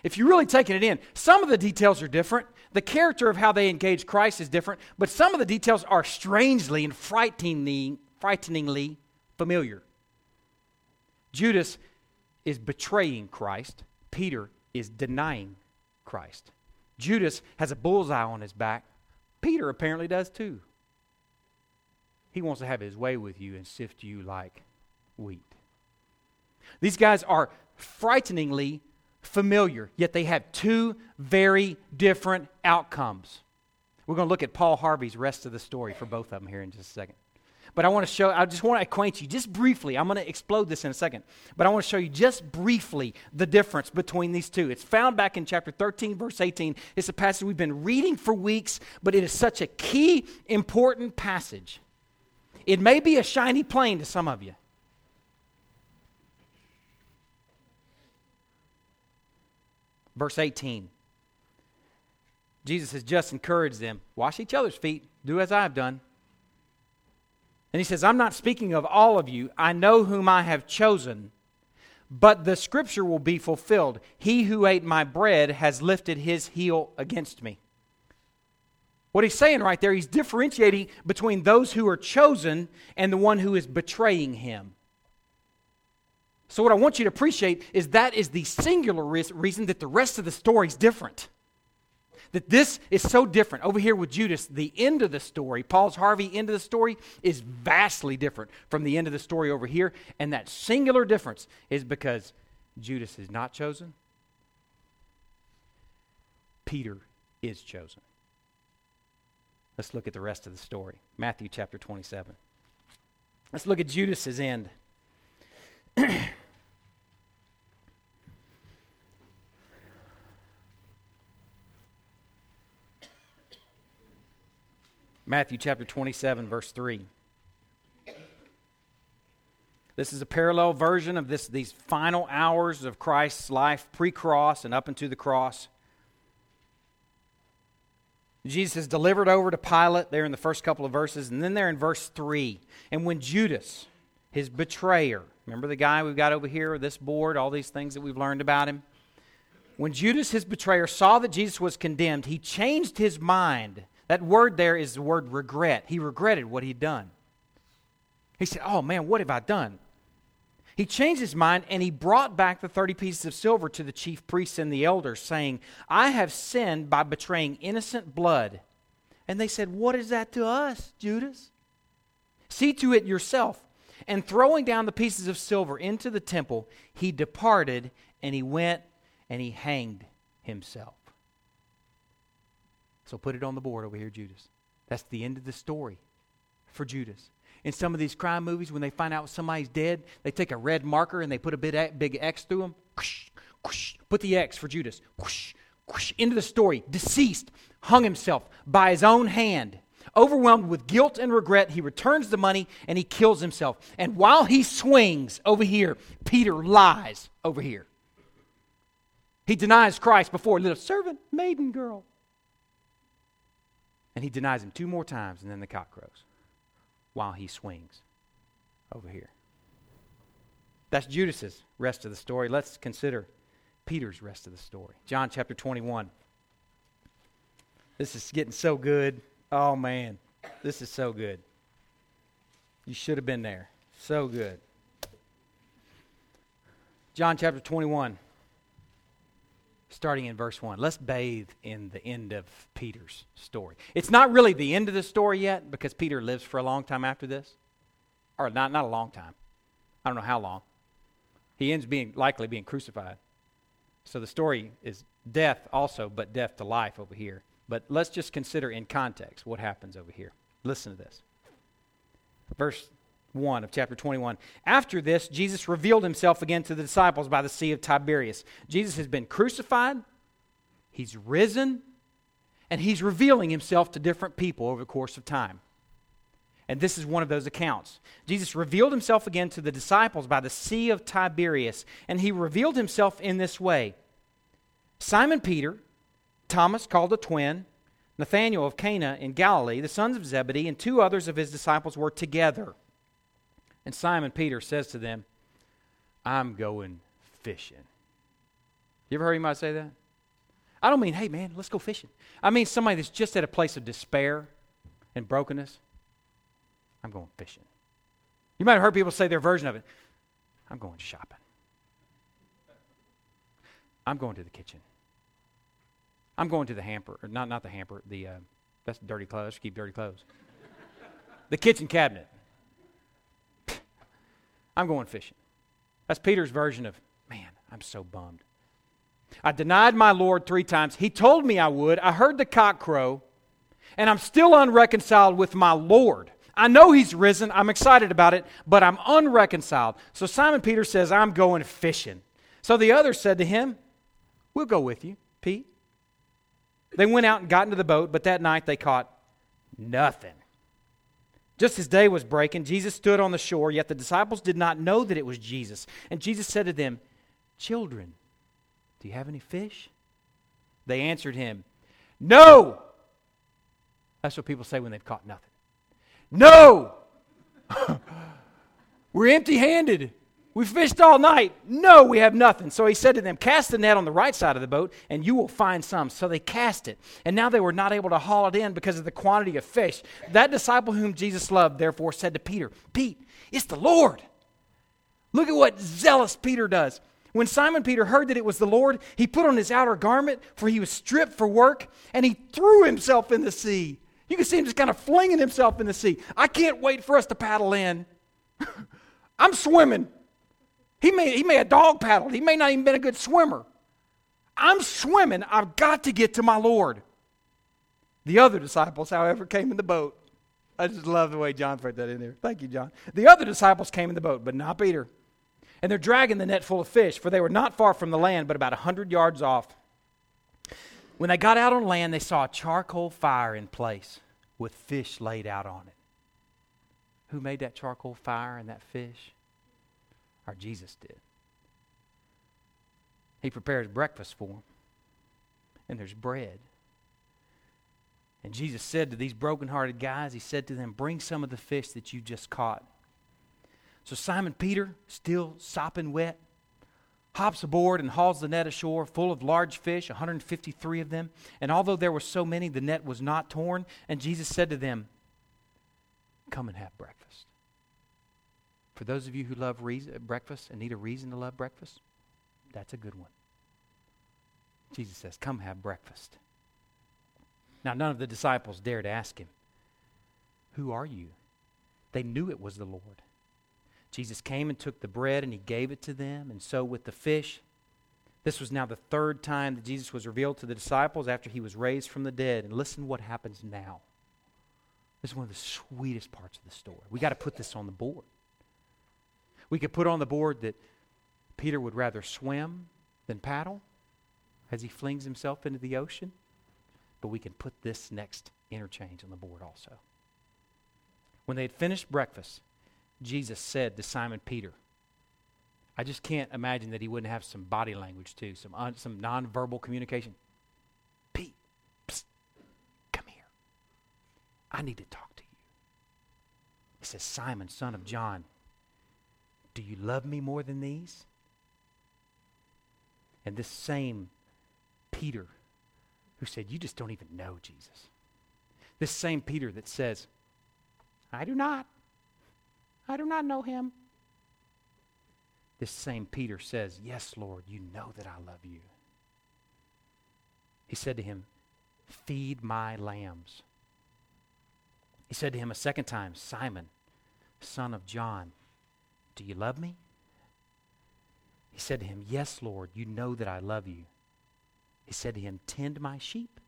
If you're really taking it in, some of the details are different. The character of how they engage Christ is different, but some of the details are strangely and frighteningly, frighteningly familiar. Judas is betraying Christ, Peter is denying Christ. Judas has a bullseye on his back. Peter apparently does too. He wants to have his way with you and sift you like wheat. These guys are frighteningly familiar, yet they have two very different outcomes. We're going to look at Paul Harvey's rest of the story for both of them here in just a second. But I want to show, I just want to acquaint you just briefly. I'm going to explode this in a second. But I want to show you just briefly the difference between these two. It's found back in chapter 13, verse 18. It's a passage we've been reading for weeks, but it is such a key, important passage. It may be a shiny plane to some of you. Verse 18. Jesus has just encouraged them wash each other's feet, do as I have done. And he says, I'm not speaking of all of you. I know whom I have chosen, but the scripture will be fulfilled. He who ate my bread has lifted his heel against me. What he's saying right there, he's differentiating between those who are chosen and the one who is betraying him. So, what I want you to appreciate is that is the singular reason that the rest of the story is different. That this is so different. Over here with Judas, the end of the story, Paul's Harvey end of the story, is vastly different from the end of the story over here. And that singular difference is because Judas is not chosen, Peter is chosen. Let's look at the rest of the story. Matthew chapter 27. Let's look at Judas's end. Matthew chapter 27, verse 3. This is a parallel version of this, these final hours of Christ's life pre cross and up into the cross. Jesus is delivered over to Pilate there in the first couple of verses, and then there in verse 3. And when Judas, his betrayer, remember the guy we've got over here, this board, all these things that we've learned about him? When Judas, his betrayer, saw that Jesus was condemned, he changed his mind. That word there is the word regret. He regretted what he'd done. He said, Oh man, what have I done? He changed his mind and he brought back the 30 pieces of silver to the chief priests and the elders, saying, I have sinned by betraying innocent blood. And they said, What is that to us, Judas? See to it yourself. And throwing down the pieces of silver into the temple, he departed and he went and he hanged himself. So put it on the board over here, Judas. That's the end of the story for Judas in some of these crime movies, when they find out somebody's dead, they take a red marker and they put a big, X through them. put the X for Judas. into the story. Deceased, hung himself by his own hand. Overwhelmed with guilt and regret, he returns the money and he kills himself. And while he swings over here, Peter lies over here. He denies Christ before little servant maiden girl. And he denies him two more times, and then the cock crows while he swings over here. That's Judas's rest of the story. Let's consider Peter's rest of the story. John chapter 21. This is getting so good. Oh, man. This is so good. You should have been there. So good. John chapter 21 starting in verse 1. Let's bathe in the end of Peter's story. It's not really the end of the story yet because Peter lives for a long time after this. Or not, not a long time. I don't know how long. He ends being likely being crucified. So the story is death also, but death to life over here. But let's just consider in context what happens over here. Listen to this. Verse 1 of chapter 21. After this, Jesus revealed himself again to the disciples by the Sea of Tiberias. Jesus has been crucified, he's risen, and he's revealing himself to different people over the course of time. And this is one of those accounts. Jesus revealed himself again to the disciples by the Sea of Tiberias, and he revealed himself in this way Simon Peter, Thomas called a twin, Nathanael of Cana in Galilee, the sons of Zebedee, and two others of his disciples were together. And Simon Peter says to them, I'm going fishing. You ever heard anybody say that? I don't mean, hey, man, let's go fishing. I mean somebody that's just at a place of despair and brokenness. I'm going fishing. You might have heard people say their version of it. I'm going shopping. I'm going to the kitchen. I'm going to the hamper, or not, not the hamper, the, uh, that's dirty clothes, keep dirty clothes. the kitchen cabinet. I'm going fishing. That's Peter's version of, man, I'm so bummed. I denied my Lord three times. He told me I would. I heard the cock crow, and I'm still unreconciled with my Lord. I know he's risen. I'm excited about it, but I'm unreconciled. So Simon Peter says, I'm going fishing. So the others said to him, We'll go with you, Pete. They went out and got into the boat, but that night they caught nothing. Just as day was breaking, Jesus stood on the shore, yet the disciples did not know that it was Jesus. And Jesus said to them, Children, do you have any fish? They answered him, No! That's what people say when they've caught nothing. No! We're empty handed. We fished all night. No, we have nothing. So he said to them, Cast the net on the right side of the boat, and you will find some. So they cast it. And now they were not able to haul it in because of the quantity of fish. That disciple whom Jesus loved, therefore, said to Peter, Pete, it's the Lord. Look at what zealous Peter does. When Simon Peter heard that it was the Lord, he put on his outer garment, for he was stripped for work, and he threw himself in the sea. You can see him just kind of flinging himself in the sea. I can't wait for us to paddle in. I'm swimming. He may, he may have dog paddled. He may not even been a good swimmer. I'm swimming. I've got to get to my Lord. The other disciples, however, came in the boat. I just love the way John put that in there. Thank you, John. The other disciples came in the boat, but not Peter. And they're dragging the net full of fish, for they were not far from the land, but about a hundred yards off. When they got out on land, they saw a charcoal fire in place with fish laid out on it. Who made that charcoal fire and that fish? Our Jesus did. He prepares breakfast for them. And there's bread. And Jesus said to these broken-hearted guys, He said to them, Bring some of the fish that you just caught. So Simon Peter, still sopping wet, hops aboard and hauls the net ashore full of large fish, 153 of them. And although there were so many, the net was not torn. And Jesus said to them, Come and have breakfast. For those of you who love reason, uh, breakfast and need a reason to love breakfast, that's a good one. Jesus says, Come have breakfast. Now, none of the disciples dared ask him, Who are you? They knew it was the Lord. Jesus came and took the bread and he gave it to them, and so with the fish. This was now the third time that Jesus was revealed to the disciples after he was raised from the dead. And listen what happens now. This is one of the sweetest parts of the story. We got to put this on the board. We could put on the board that Peter would rather swim than paddle as he flings himself into the ocean. But we can put this next interchange on the board also. When they had finished breakfast, Jesus said to Simon Peter, I just can't imagine that he wouldn't have some body language too, some, un, some nonverbal communication. Pete, psst, come here. I need to talk to you. He says, Simon, son of John, do you love me more than these? And this same Peter who said, You just don't even know Jesus. This same Peter that says, I do not. I do not know him. This same Peter says, Yes, Lord, you know that I love you. He said to him, Feed my lambs. He said to him a second time, Simon, son of John, do you love me? He said to him, Yes, Lord, you know that I love you. He said to him, Tend my sheep.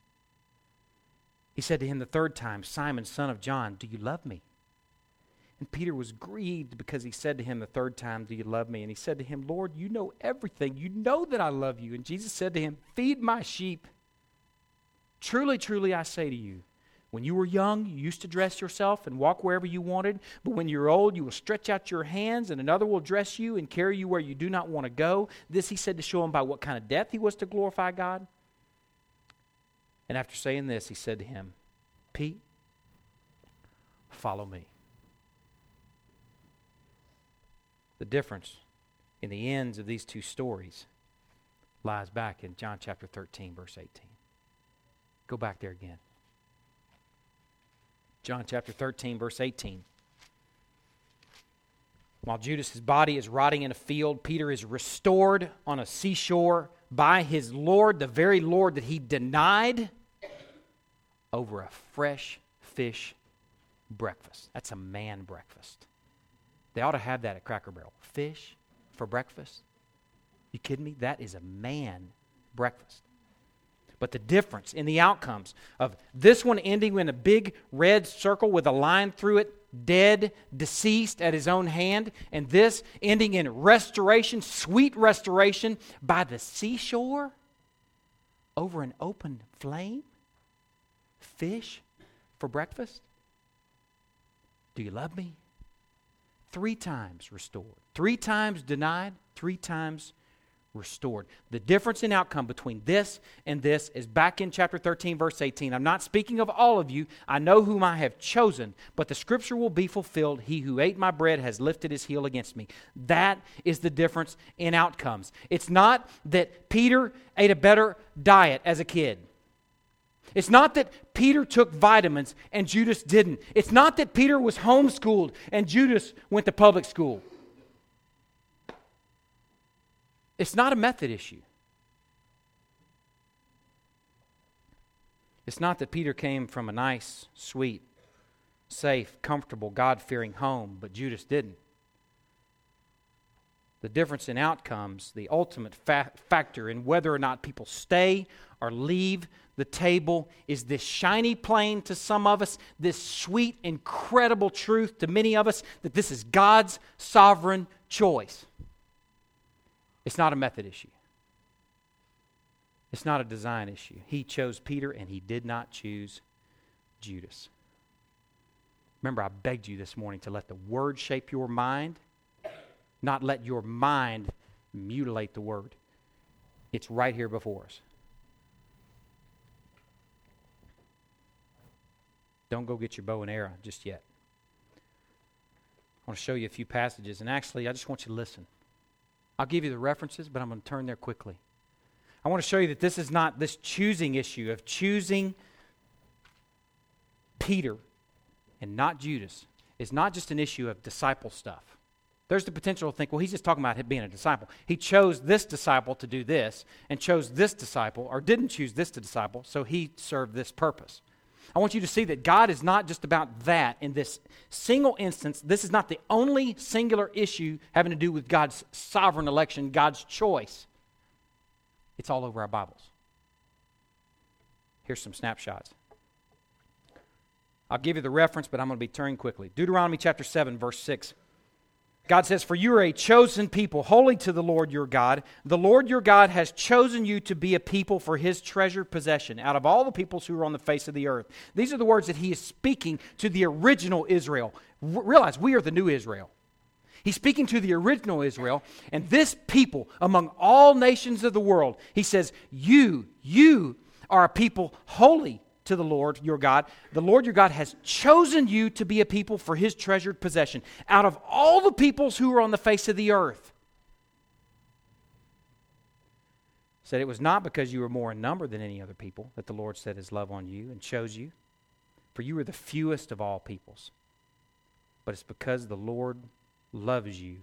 He said to him the third time, Simon, son of John, do you love me? And Peter was grieved because he said to him the third time, Do you love me? And he said to him, Lord, you know everything. You know that I love you. And Jesus said to him, Feed my sheep. Truly, truly, I say to you, when you were young, you used to dress yourself and walk wherever you wanted, but when you're old, you will stretch out your hands, and another will dress you and carry you where you do not want to go. This he said to show him by what kind of death he was to glorify God. And after saying this, he said to him, Pete, follow me. The difference in the ends of these two stories lies back in John chapter 13, verse 18. Go back there again. John chapter 13, verse 18. While Judas's body is rotting in a field, Peter is restored on a seashore by his Lord, the very Lord that he denied, over a fresh fish breakfast. That's a man breakfast. They ought to have that at Cracker Barrel. Fish for breakfast? You kidding me? That is a man breakfast. But the difference in the outcomes of this one ending in a big red circle with a line through it, dead, deceased at his own hand, and this ending in restoration, sweet restoration by the seashore over an open flame, fish for breakfast. Do you love me? Three times restored, three times denied, three times restored. The difference in outcome between this and this is back in chapter 13, verse 18. I'm not speaking of all of you. I know whom I have chosen, but the scripture will be fulfilled. He who ate my bread has lifted his heel against me. That is the difference in outcomes. It's not that Peter ate a better diet as a kid. It's not that Peter took vitamins and Judas didn't. It's not that Peter was homeschooled and Judas went to public school. It's not a method issue. It's not that Peter came from a nice, sweet, safe, comfortable, God fearing home, but Judas didn't. The difference in outcomes, the ultimate fa- factor in whether or not people stay or leave the table is this shiny plane to some of us, this sweet, incredible truth to many of us that this is God's sovereign choice. It's not a method issue. It's not a design issue. He chose Peter and he did not choose Judas. Remember, I begged you this morning to let the word shape your mind, not let your mind mutilate the word. It's right here before us. Don't go get your bow and arrow just yet. I want to show you a few passages, and actually, I just want you to listen. I'll give you the references, but I'm going to turn there quickly. I want to show you that this is not this choosing issue of choosing Peter and not Judas is not just an issue of disciple stuff. There's the potential to think, well, he's just talking about being a disciple. He chose this disciple to do this and chose this disciple, or didn't choose this disciple, so he served this purpose. I want you to see that God is not just about that in this single instance. This is not the only singular issue having to do with God's sovereign election, God's choice. It's all over our Bibles. Here's some snapshots. I'll give you the reference, but I'm going to be turning quickly. Deuteronomy chapter 7, verse 6. God says, For you are a chosen people, holy to the Lord your God. The Lord your God has chosen you to be a people for his treasured possession out of all the peoples who are on the face of the earth. These are the words that he is speaking to the original Israel. R- realize we are the new Israel. He's speaking to the original Israel, and this people among all nations of the world, he says, You, you are a people holy to the Lord your God. The Lord your God has chosen you to be a people for his treasured possession out of all the peoples who are on the face of the earth. Said it was not because you were more in number than any other people that the Lord set his love on you and chose you, for you are the fewest of all peoples. But it's because the Lord loves you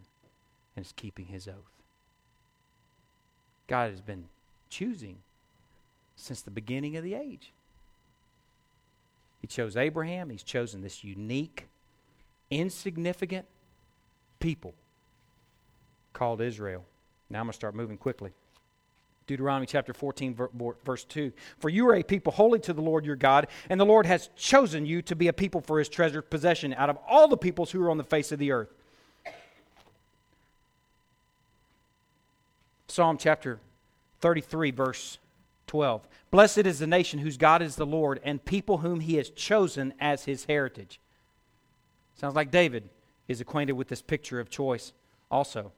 and is keeping his oath. God has been choosing since the beginning of the age. He chose Abraham. He's chosen this unique, insignificant people called Israel. Now I'm going to start moving quickly. Deuteronomy chapter 14, verse 2. For you are a people holy to the Lord your God, and the Lord has chosen you to be a people for his treasured possession out of all the peoples who are on the face of the earth. Psalm chapter 33, verse 12. Blessed is the nation whose God is the Lord, and people whom he has chosen as his heritage. Sounds like David is acquainted with this picture of choice also.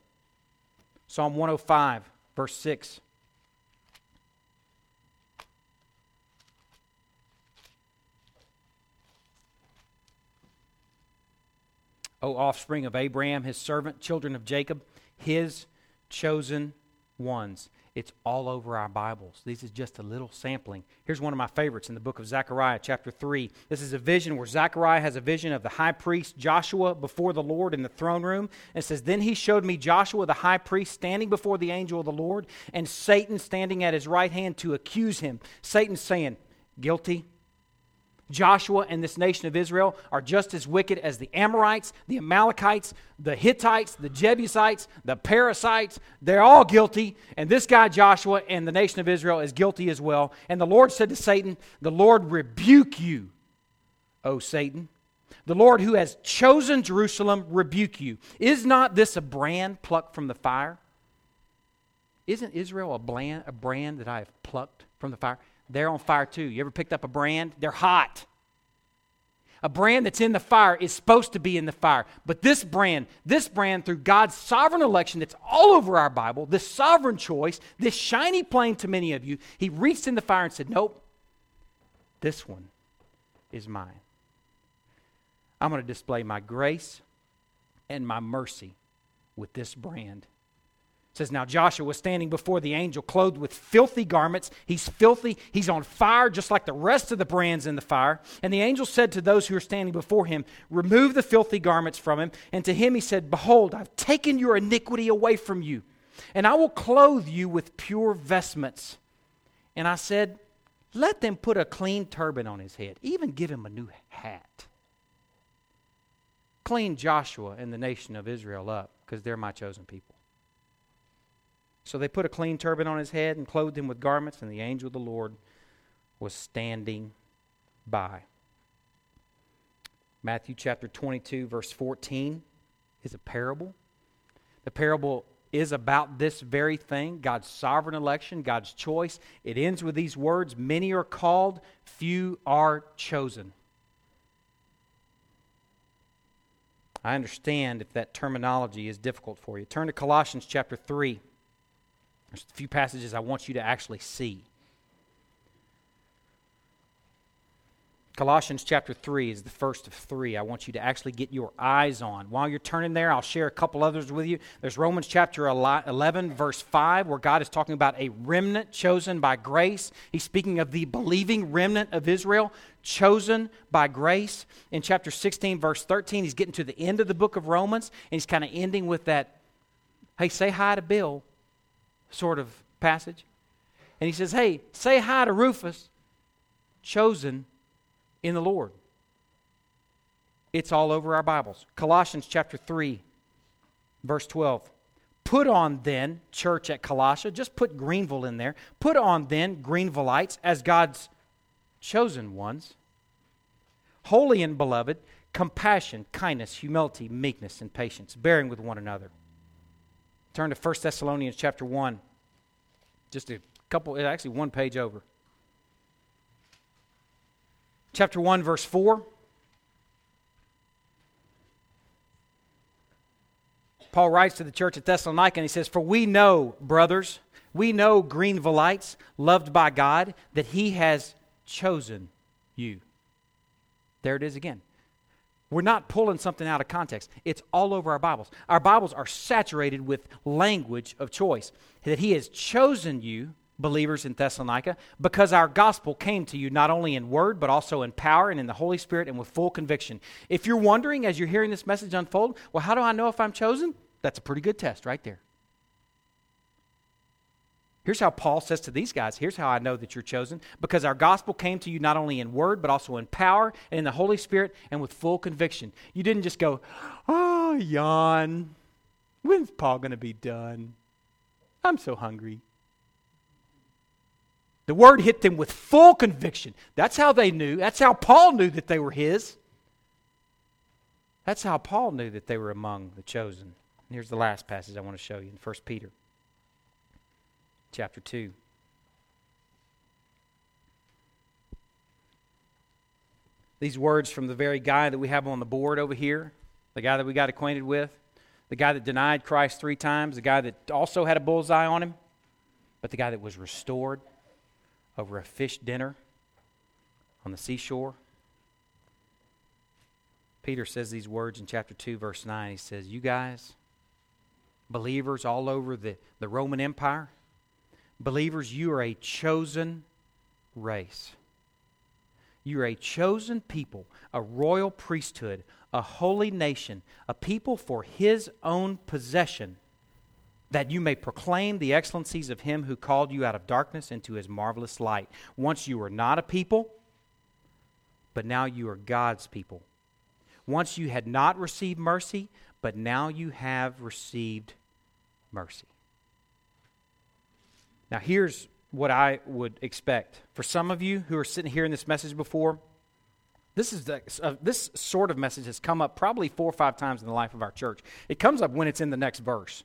Psalm 105, verse 6. O offspring of Abraham, his servant, children of Jacob, his chosen ones. It's all over our Bibles. This is just a little sampling. Here's one of my favorites in the book of Zechariah, chapter 3. This is a vision where Zechariah has a vision of the high priest Joshua before the Lord in the throne room. And it says, Then he showed me Joshua, the high priest, standing before the angel of the Lord, and Satan standing at his right hand to accuse him. Satan saying, Guilty, Joshua and this nation of Israel are just as wicked as the Amorites, the Amalekites, the Hittites, the Jebusites, the Perizzites. They're all guilty. And this guy, Joshua, and the nation of Israel is guilty as well. And the Lord said to Satan, The Lord rebuke you, O Satan. The Lord who has chosen Jerusalem rebuke you. Is not this a brand plucked from the fire? Isn't Israel a, brand, a brand that I have plucked from the fire? They're on fire too. You ever picked up a brand? They're hot. A brand that's in the fire is supposed to be in the fire. But this brand, this brand through God's sovereign election that's all over our Bible, this sovereign choice, this shiny plane to many of you, he reached in the fire and said, Nope, this one is mine. I'm going to display my grace and my mercy with this brand says now joshua was standing before the angel clothed with filthy garments. He's filthy. He's on fire just like the rest of the brands in the fire. And the angel said to those who are standing before him remove the filthy garments from him. And to him he said behold i've taken your iniquity away from you and i will clothe you with pure vestments. And i said let them put a clean turban on his head even give him a new hat. Clean joshua and the nation of israel up because they're my chosen people so they put a clean turban on his head and clothed him with garments, and the angel of the Lord was standing by. Matthew chapter 22, verse 14, is a parable. The parable is about this very thing God's sovereign election, God's choice. It ends with these words Many are called, few are chosen. I understand if that terminology is difficult for you. Turn to Colossians chapter 3. There's a few passages I want you to actually see. Colossians chapter 3 is the first of three I want you to actually get your eyes on. While you're turning there, I'll share a couple others with you. There's Romans chapter 11, verse 5, where God is talking about a remnant chosen by grace. He's speaking of the believing remnant of Israel chosen by grace. In chapter 16, verse 13, he's getting to the end of the book of Romans, and he's kind of ending with that hey, say hi to Bill sort of passage. And he says, Hey, say hi to Rufus, chosen in the Lord. It's all over our Bibles. Colossians chapter 3, verse 12. Put on then, church at Colossia, just put Greenville in there. Put on then, Greenvilleites, as God's chosen ones, holy and beloved, compassion, kindness, humility, meekness, and patience, bearing with one another Turn to 1 Thessalonians chapter 1. Just a couple, actually one page over. Chapter 1, verse 4. Paul writes to the church at Thessalonica and he says, For we know, brothers, we know, Greenvilleites, loved by God, that he has chosen you. There it is again. We're not pulling something out of context. It's all over our Bibles. Our Bibles are saturated with language of choice. That He has chosen you, believers in Thessalonica, because our gospel came to you not only in word, but also in power and in the Holy Spirit and with full conviction. If you're wondering as you're hearing this message unfold, well, how do I know if I'm chosen? That's a pretty good test right there. Here's how Paul says to these guys Here's how I know that you're chosen. Because our gospel came to you not only in word, but also in power and in the Holy Spirit and with full conviction. You didn't just go, Oh, yawn. When's Paul going to be done? I'm so hungry. The word hit them with full conviction. That's how they knew. That's how Paul knew that they were his. That's how Paul knew that they were among the chosen. And here's the last passage I want to show you in 1 Peter chapter 2. These words from the very guy that we have on the board over here, the guy that we got acquainted with, the guy that denied Christ three times, the guy that also had a bullseye on him, but the guy that was restored over a fish dinner on the seashore. Peter says these words in chapter 2, verse 9. He says, You guys, believers all over the, the Roman Empire, Believers, you are a chosen race. You are a chosen people, a royal priesthood, a holy nation, a people for his own possession, that you may proclaim the excellencies of him who called you out of darkness into his marvelous light. Once you were not a people, but now you are God's people. Once you had not received mercy, but now you have received mercy. Now, here's what I would expect. For some of you who are sitting here in this message before, this, is the, uh, this sort of message has come up probably four or five times in the life of our church. It comes up when it's in the next verse.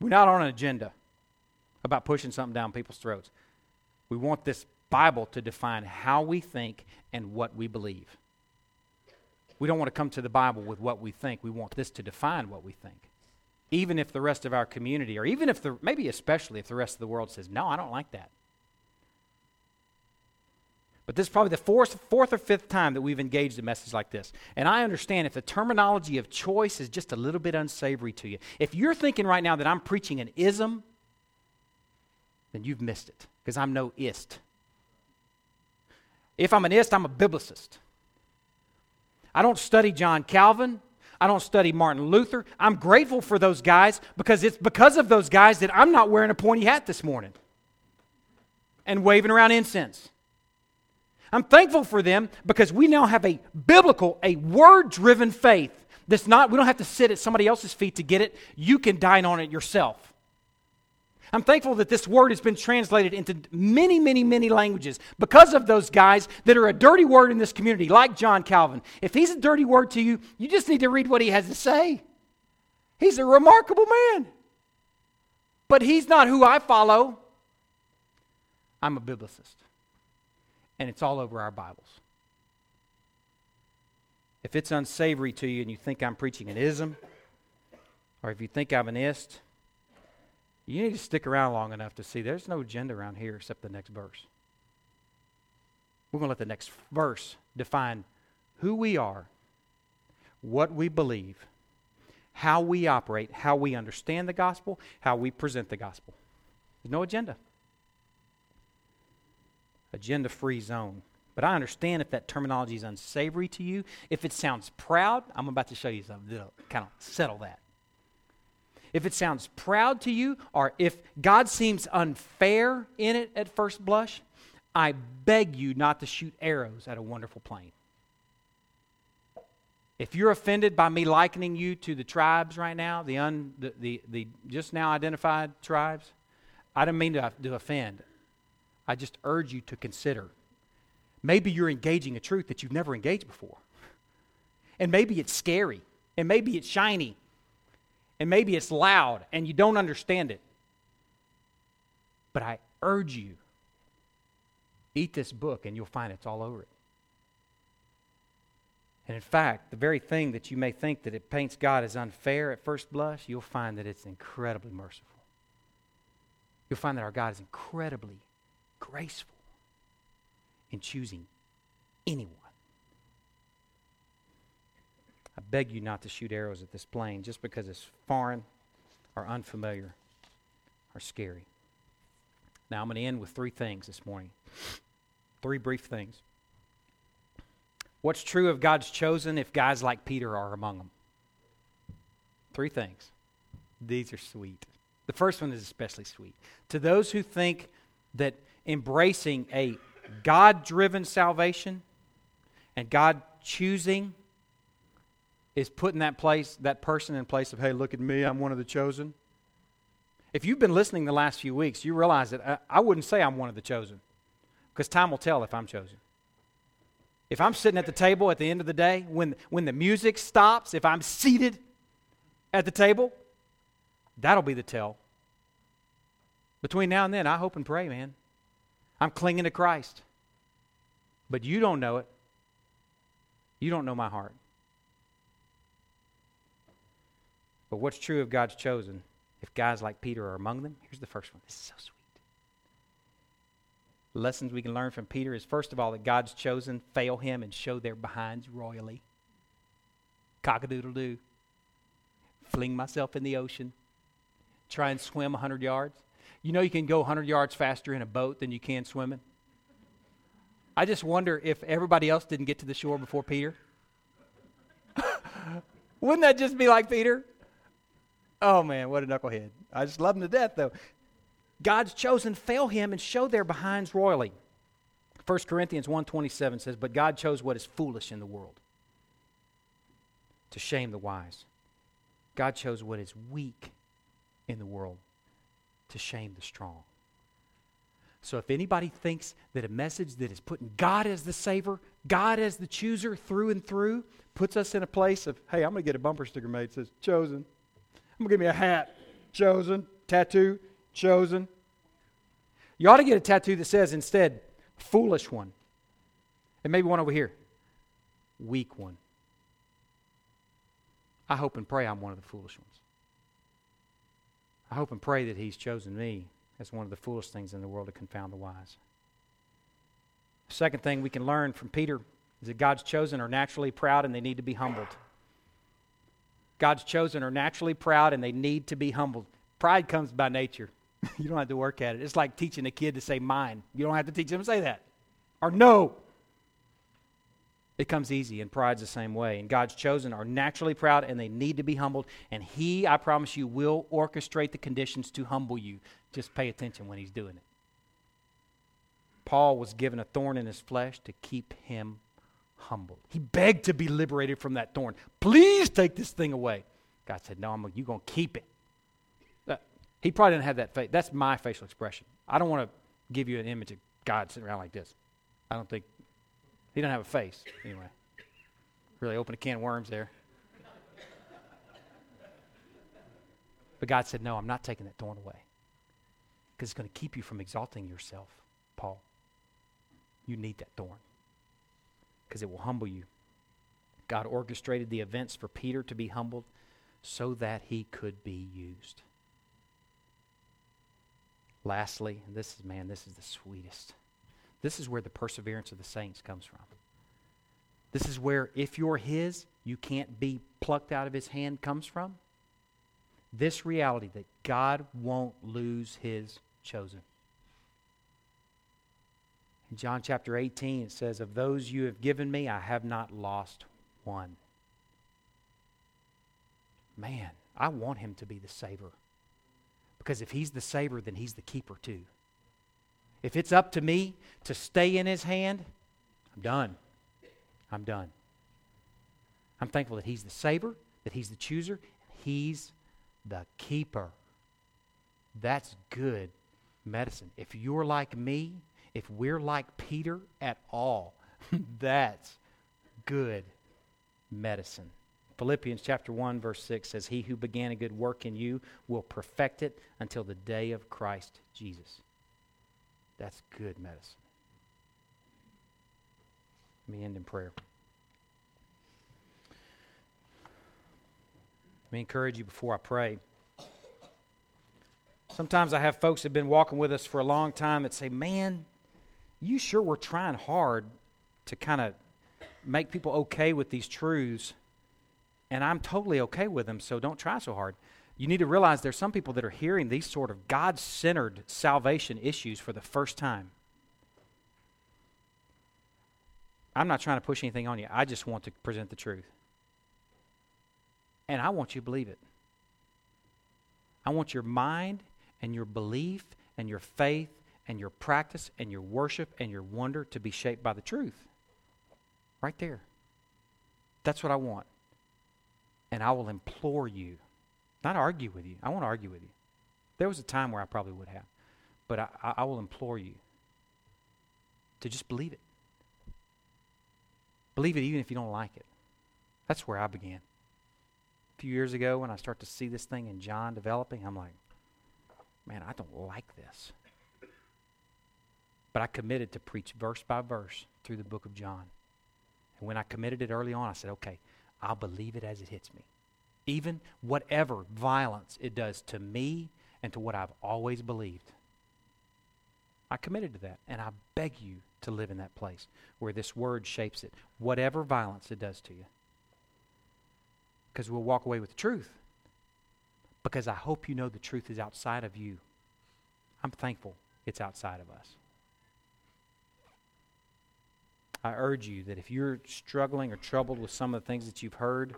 We're not on an agenda about pushing something down people's throats. We want this Bible to define how we think and what we believe. We don't want to come to the Bible with what we think. We want this to define what we think. Even if the rest of our community, or even if the, maybe especially if the rest of the world says, no, I don't like that. But this is probably the fourth, fourth or fifth time that we've engaged a message like this. And I understand if the terminology of choice is just a little bit unsavory to you. If you're thinking right now that I'm preaching an ism, then you've missed it because I'm no ist. If I'm an ist, I'm a biblicist. I don't study John Calvin. I don't study Martin Luther. I'm grateful for those guys because it's because of those guys that I'm not wearing a pointy hat this morning and waving around incense. I'm thankful for them because we now have a biblical, a word driven faith that's not, we don't have to sit at somebody else's feet to get it. You can dine on it yourself. I'm thankful that this word has been translated into many, many, many languages because of those guys that are a dirty word in this community, like John Calvin. If he's a dirty word to you, you just need to read what he has to say. He's a remarkable man. But he's not who I follow. I'm a biblicist and it's all over our Bibles. If it's unsavory to you and you think I'm preaching an ism, or if you think I'm an ist, you need to stick around long enough to see there's no agenda around here except the next verse. We're going to let the next verse define who we are, what we believe, how we operate, how we understand the gospel, how we present the gospel. There's no agenda agenda free zone. But I understand if that terminology is unsavory to you. If it sounds proud, I'm about to show you something to kind of settle that. If it sounds proud to you, or if God seems unfair in it at first blush, I beg you not to shoot arrows at a wonderful plane. If you're offended by me likening you to the tribes right now, the, un, the, the, the just now identified tribes, I don't mean to, to offend. I just urge you to consider. Maybe you're engaging a truth that you've never engaged before. And maybe it's scary. And maybe it's shiny. And maybe it's loud and you don't understand it. But I urge you eat this book and you'll find it's all over it. And in fact, the very thing that you may think that it paints God as unfair at first blush, you'll find that it's incredibly merciful. You'll find that our God is incredibly graceful in choosing anyone. I beg you not to shoot arrows at this plane just because it's foreign or unfamiliar or scary. Now, I'm going to end with three things this morning. Three brief things. What's true of God's chosen if guys like Peter are among them? Three things. These are sweet. The first one is especially sweet. To those who think that embracing a God driven salvation and God choosing is putting that place that person in place of hey look at me i'm one of the chosen if you've been listening the last few weeks you realize that i, I wouldn't say i'm one of the chosen because time will tell if i'm chosen if i'm sitting at the table at the end of the day when, when the music stops if i'm seated at the table that'll be the tell between now and then i hope and pray man I'm clinging to Christ. But you don't know it. You don't know my heart. But what's true of God's chosen, if guys like Peter are among them? Here's the first one. This is so sweet. Lessons we can learn from Peter is first of all that God's chosen fail him and show their behinds royally. Cockadoodle doo. Fling myself in the ocean. Try and swim 100 yards. You know, you can go 100 yards faster in a boat than you can swimming. I just wonder if everybody else didn't get to the shore before Peter. Wouldn't that just be like Peter? Oh man, what a knucklehead. I just love him to death though. God's chosen fail him and show their behinds royally. 1 Corinthians 1:27 says, "But God chose what is foolish in the world to shame the wise. God chose what is weak in the world to shame the strong. So if anybody thinks that a message that is putting God as the saver, God as the chooser through and through, puts us in a place of, hey, I'm going to get a bumper sticker made that says, chosen. I'm going to give me a hat, chosen, tattoo, chosen. You ought to get a tattoo that says instead, foolish one. And maybe one over here, weak one. I hope and pray I'm one of the foolish ones. I hope and pray that He's chosen me as one of the foolish things in the world to confound the wise. Second thing we can learn from Peter is that God's chosen are naturally proud and they need to be humbled. God's chosen are naturally proud and they need to be humbled. Pride comes by nature. you don't have to work at it. It's like teaching a kid to say mine. You don't have to teach them to say that. Or no. It comes easy, and pride's the same way. And God's chosen are naturally proud and they need to be humbled. And He, I promise you, will orchestrate the conditions to humble you. Just pay attention when He's doing it. Paul was given a thorn in his flesh to keep him humble. He begged to be liberated from that thorn. Please take this thing away. God said, No, I'm, you're going to keep it. Uh, he probably didn't have that face. That's my facial expression. I don't want to give you an image of God sitting around like this. I don't think he doesn't have a face, anyway. Really open a can of worms there. But God said, No, I'm not taking that thorn away. Because it's going to keep you from exalting yourself, Paul. You need that thorn because it will humble you. God orchestrated the events for Peter to be humbled so that he could be used. Lastly, this is, man, this is the sweetest. This is where the perseverance of the saints comes from. This is where, if you're His, you can't be plucked out of His hand comes from. This reality that God won't lose His chosen. In John chapter 18, it says, Of those you have given me, I have not lost one. Man, I want him to be the saver. Because if he's the saver, then he's the keeper too. If it's up to me to stay in his hand, I'm done. I'm done. I'm thankful that he's the saver, that he's the chooser, he's the keeper. That's good medicine. If you're like me, if we're like Peter at all, that's good medicine. Philippians chapter 1 verse 6 says he who began a good work in you will perfect it until the day of Christ Jesus. That's good medicine. Let me end in prayer. Let me encourage you before I pray. Sometimes I have folks that have been walking with us for a long time that say, Man, you sure were trying hard to kind of make people okay with these truths, and I'm totally okay with them, so don't try so hard. You need to realize there's some people that are hearing these sort of God centered salvation issues for the first time. I'm not trying to push anything on you. I just want to present the truth. And I want you to believe it. I want your mind and your belief and your faith and your practice and your worship and your wonder to be shaped by the truth. Right there. That's what I want. And I will implore you, not argue with you. I won't argue with you. There was a time where I probably would have. But I, I will implore you to just believe it. Believe it even if you don't like it. That's where I began. A few years ago, when I start to see this thing in John developing, I'm like, man, I don't like this. But I committed to preach verse by verse through the book of John. And when I committed it early on, I said, okay, I'll believe it as it hits me. Even whatever violence it does to me and to what I've always believed. I committed to that. And I beg you to live in that place where this word shapes it, whatever violence it does to you. Because we'll walk away with the truth. Because I hope you know the truth is outside of you. I'm thankful it's outside of us. I urge you that if you're struggling or troubled with some of the things that you've heard,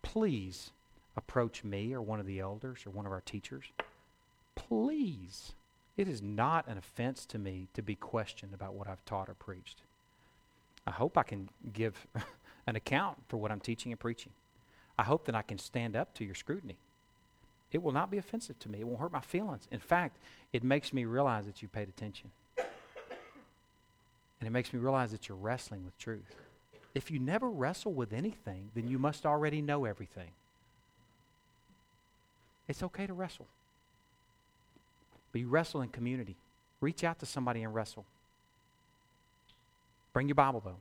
please approach me or one of the elders or one of our teachers. Please. It is not an offense to me to be questioned about what I've taught or preached. I hope I can give an account for what I'm teaching and preaching. I hope that I can stand up to your scrutiny. It will not be offensive to me. It won't hurt my feelings. In fact, it makes me realize that you paid attention. And it makes me realize that you're wrestling with truth. If you never wrestle with anything, then you must already know everything. It's okay to wrestle. But you wrestle in community. Reach out to somebody and wrestle. Bring your Bible, though,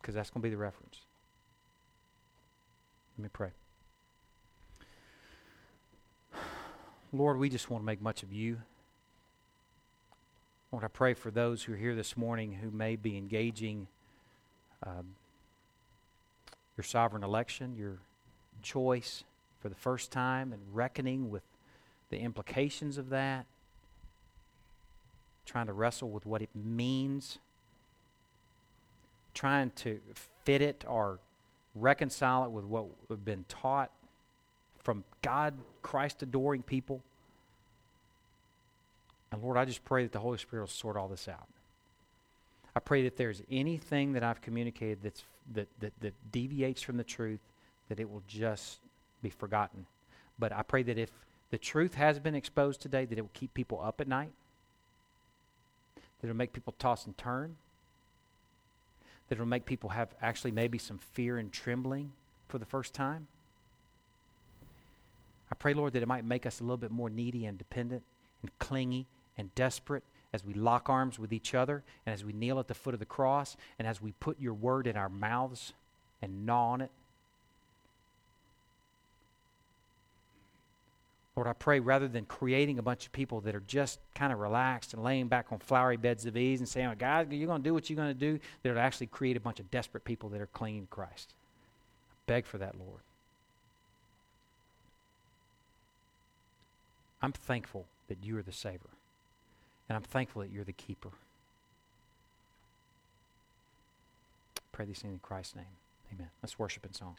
because that's going to be the reference. Let me pray. Lord, we just want to make much of you. Lord, I pray for those who are here this morning who may be engaging um, your sovereign election, your choice for the first time, and reckoning with the implications of that, trying to wrestle with what it means, trying to fit it or reconcile it with what we've been taught from God, Christ adoring people. And Lord, I just pray that the Holy Spirit will sort all this out. I pray that there's anything that I've communicated that's, that, that, that deviates from the truth, that it will just be forgotten. But I pray that if the truth has been exposed today, that it will keep people up at night, that it'll make people toss and turn, that it'll make people have actually maybe some fear and trembling for the first time. I pray, Lord, that it might make us a little bit more needy and dependent and clingy and desperate as we lock arms with each other and as we kneel at the foot of the cross and as we put your word in our mouths and gnaw on it. Lord, I pray rather than creating a bunch of people that are just kind of relaxed and laying back on flowery beds of ease and saying, God, you're going to do what you're going to do, that it'll actually create a bunch of desperate people that are clinging to Christ. I beg for that, Lord. I'm thankful that you are the Savior. And I'm thankful that you're the keeper. Pray these things in Christ's name. Amen. Let's worship in song.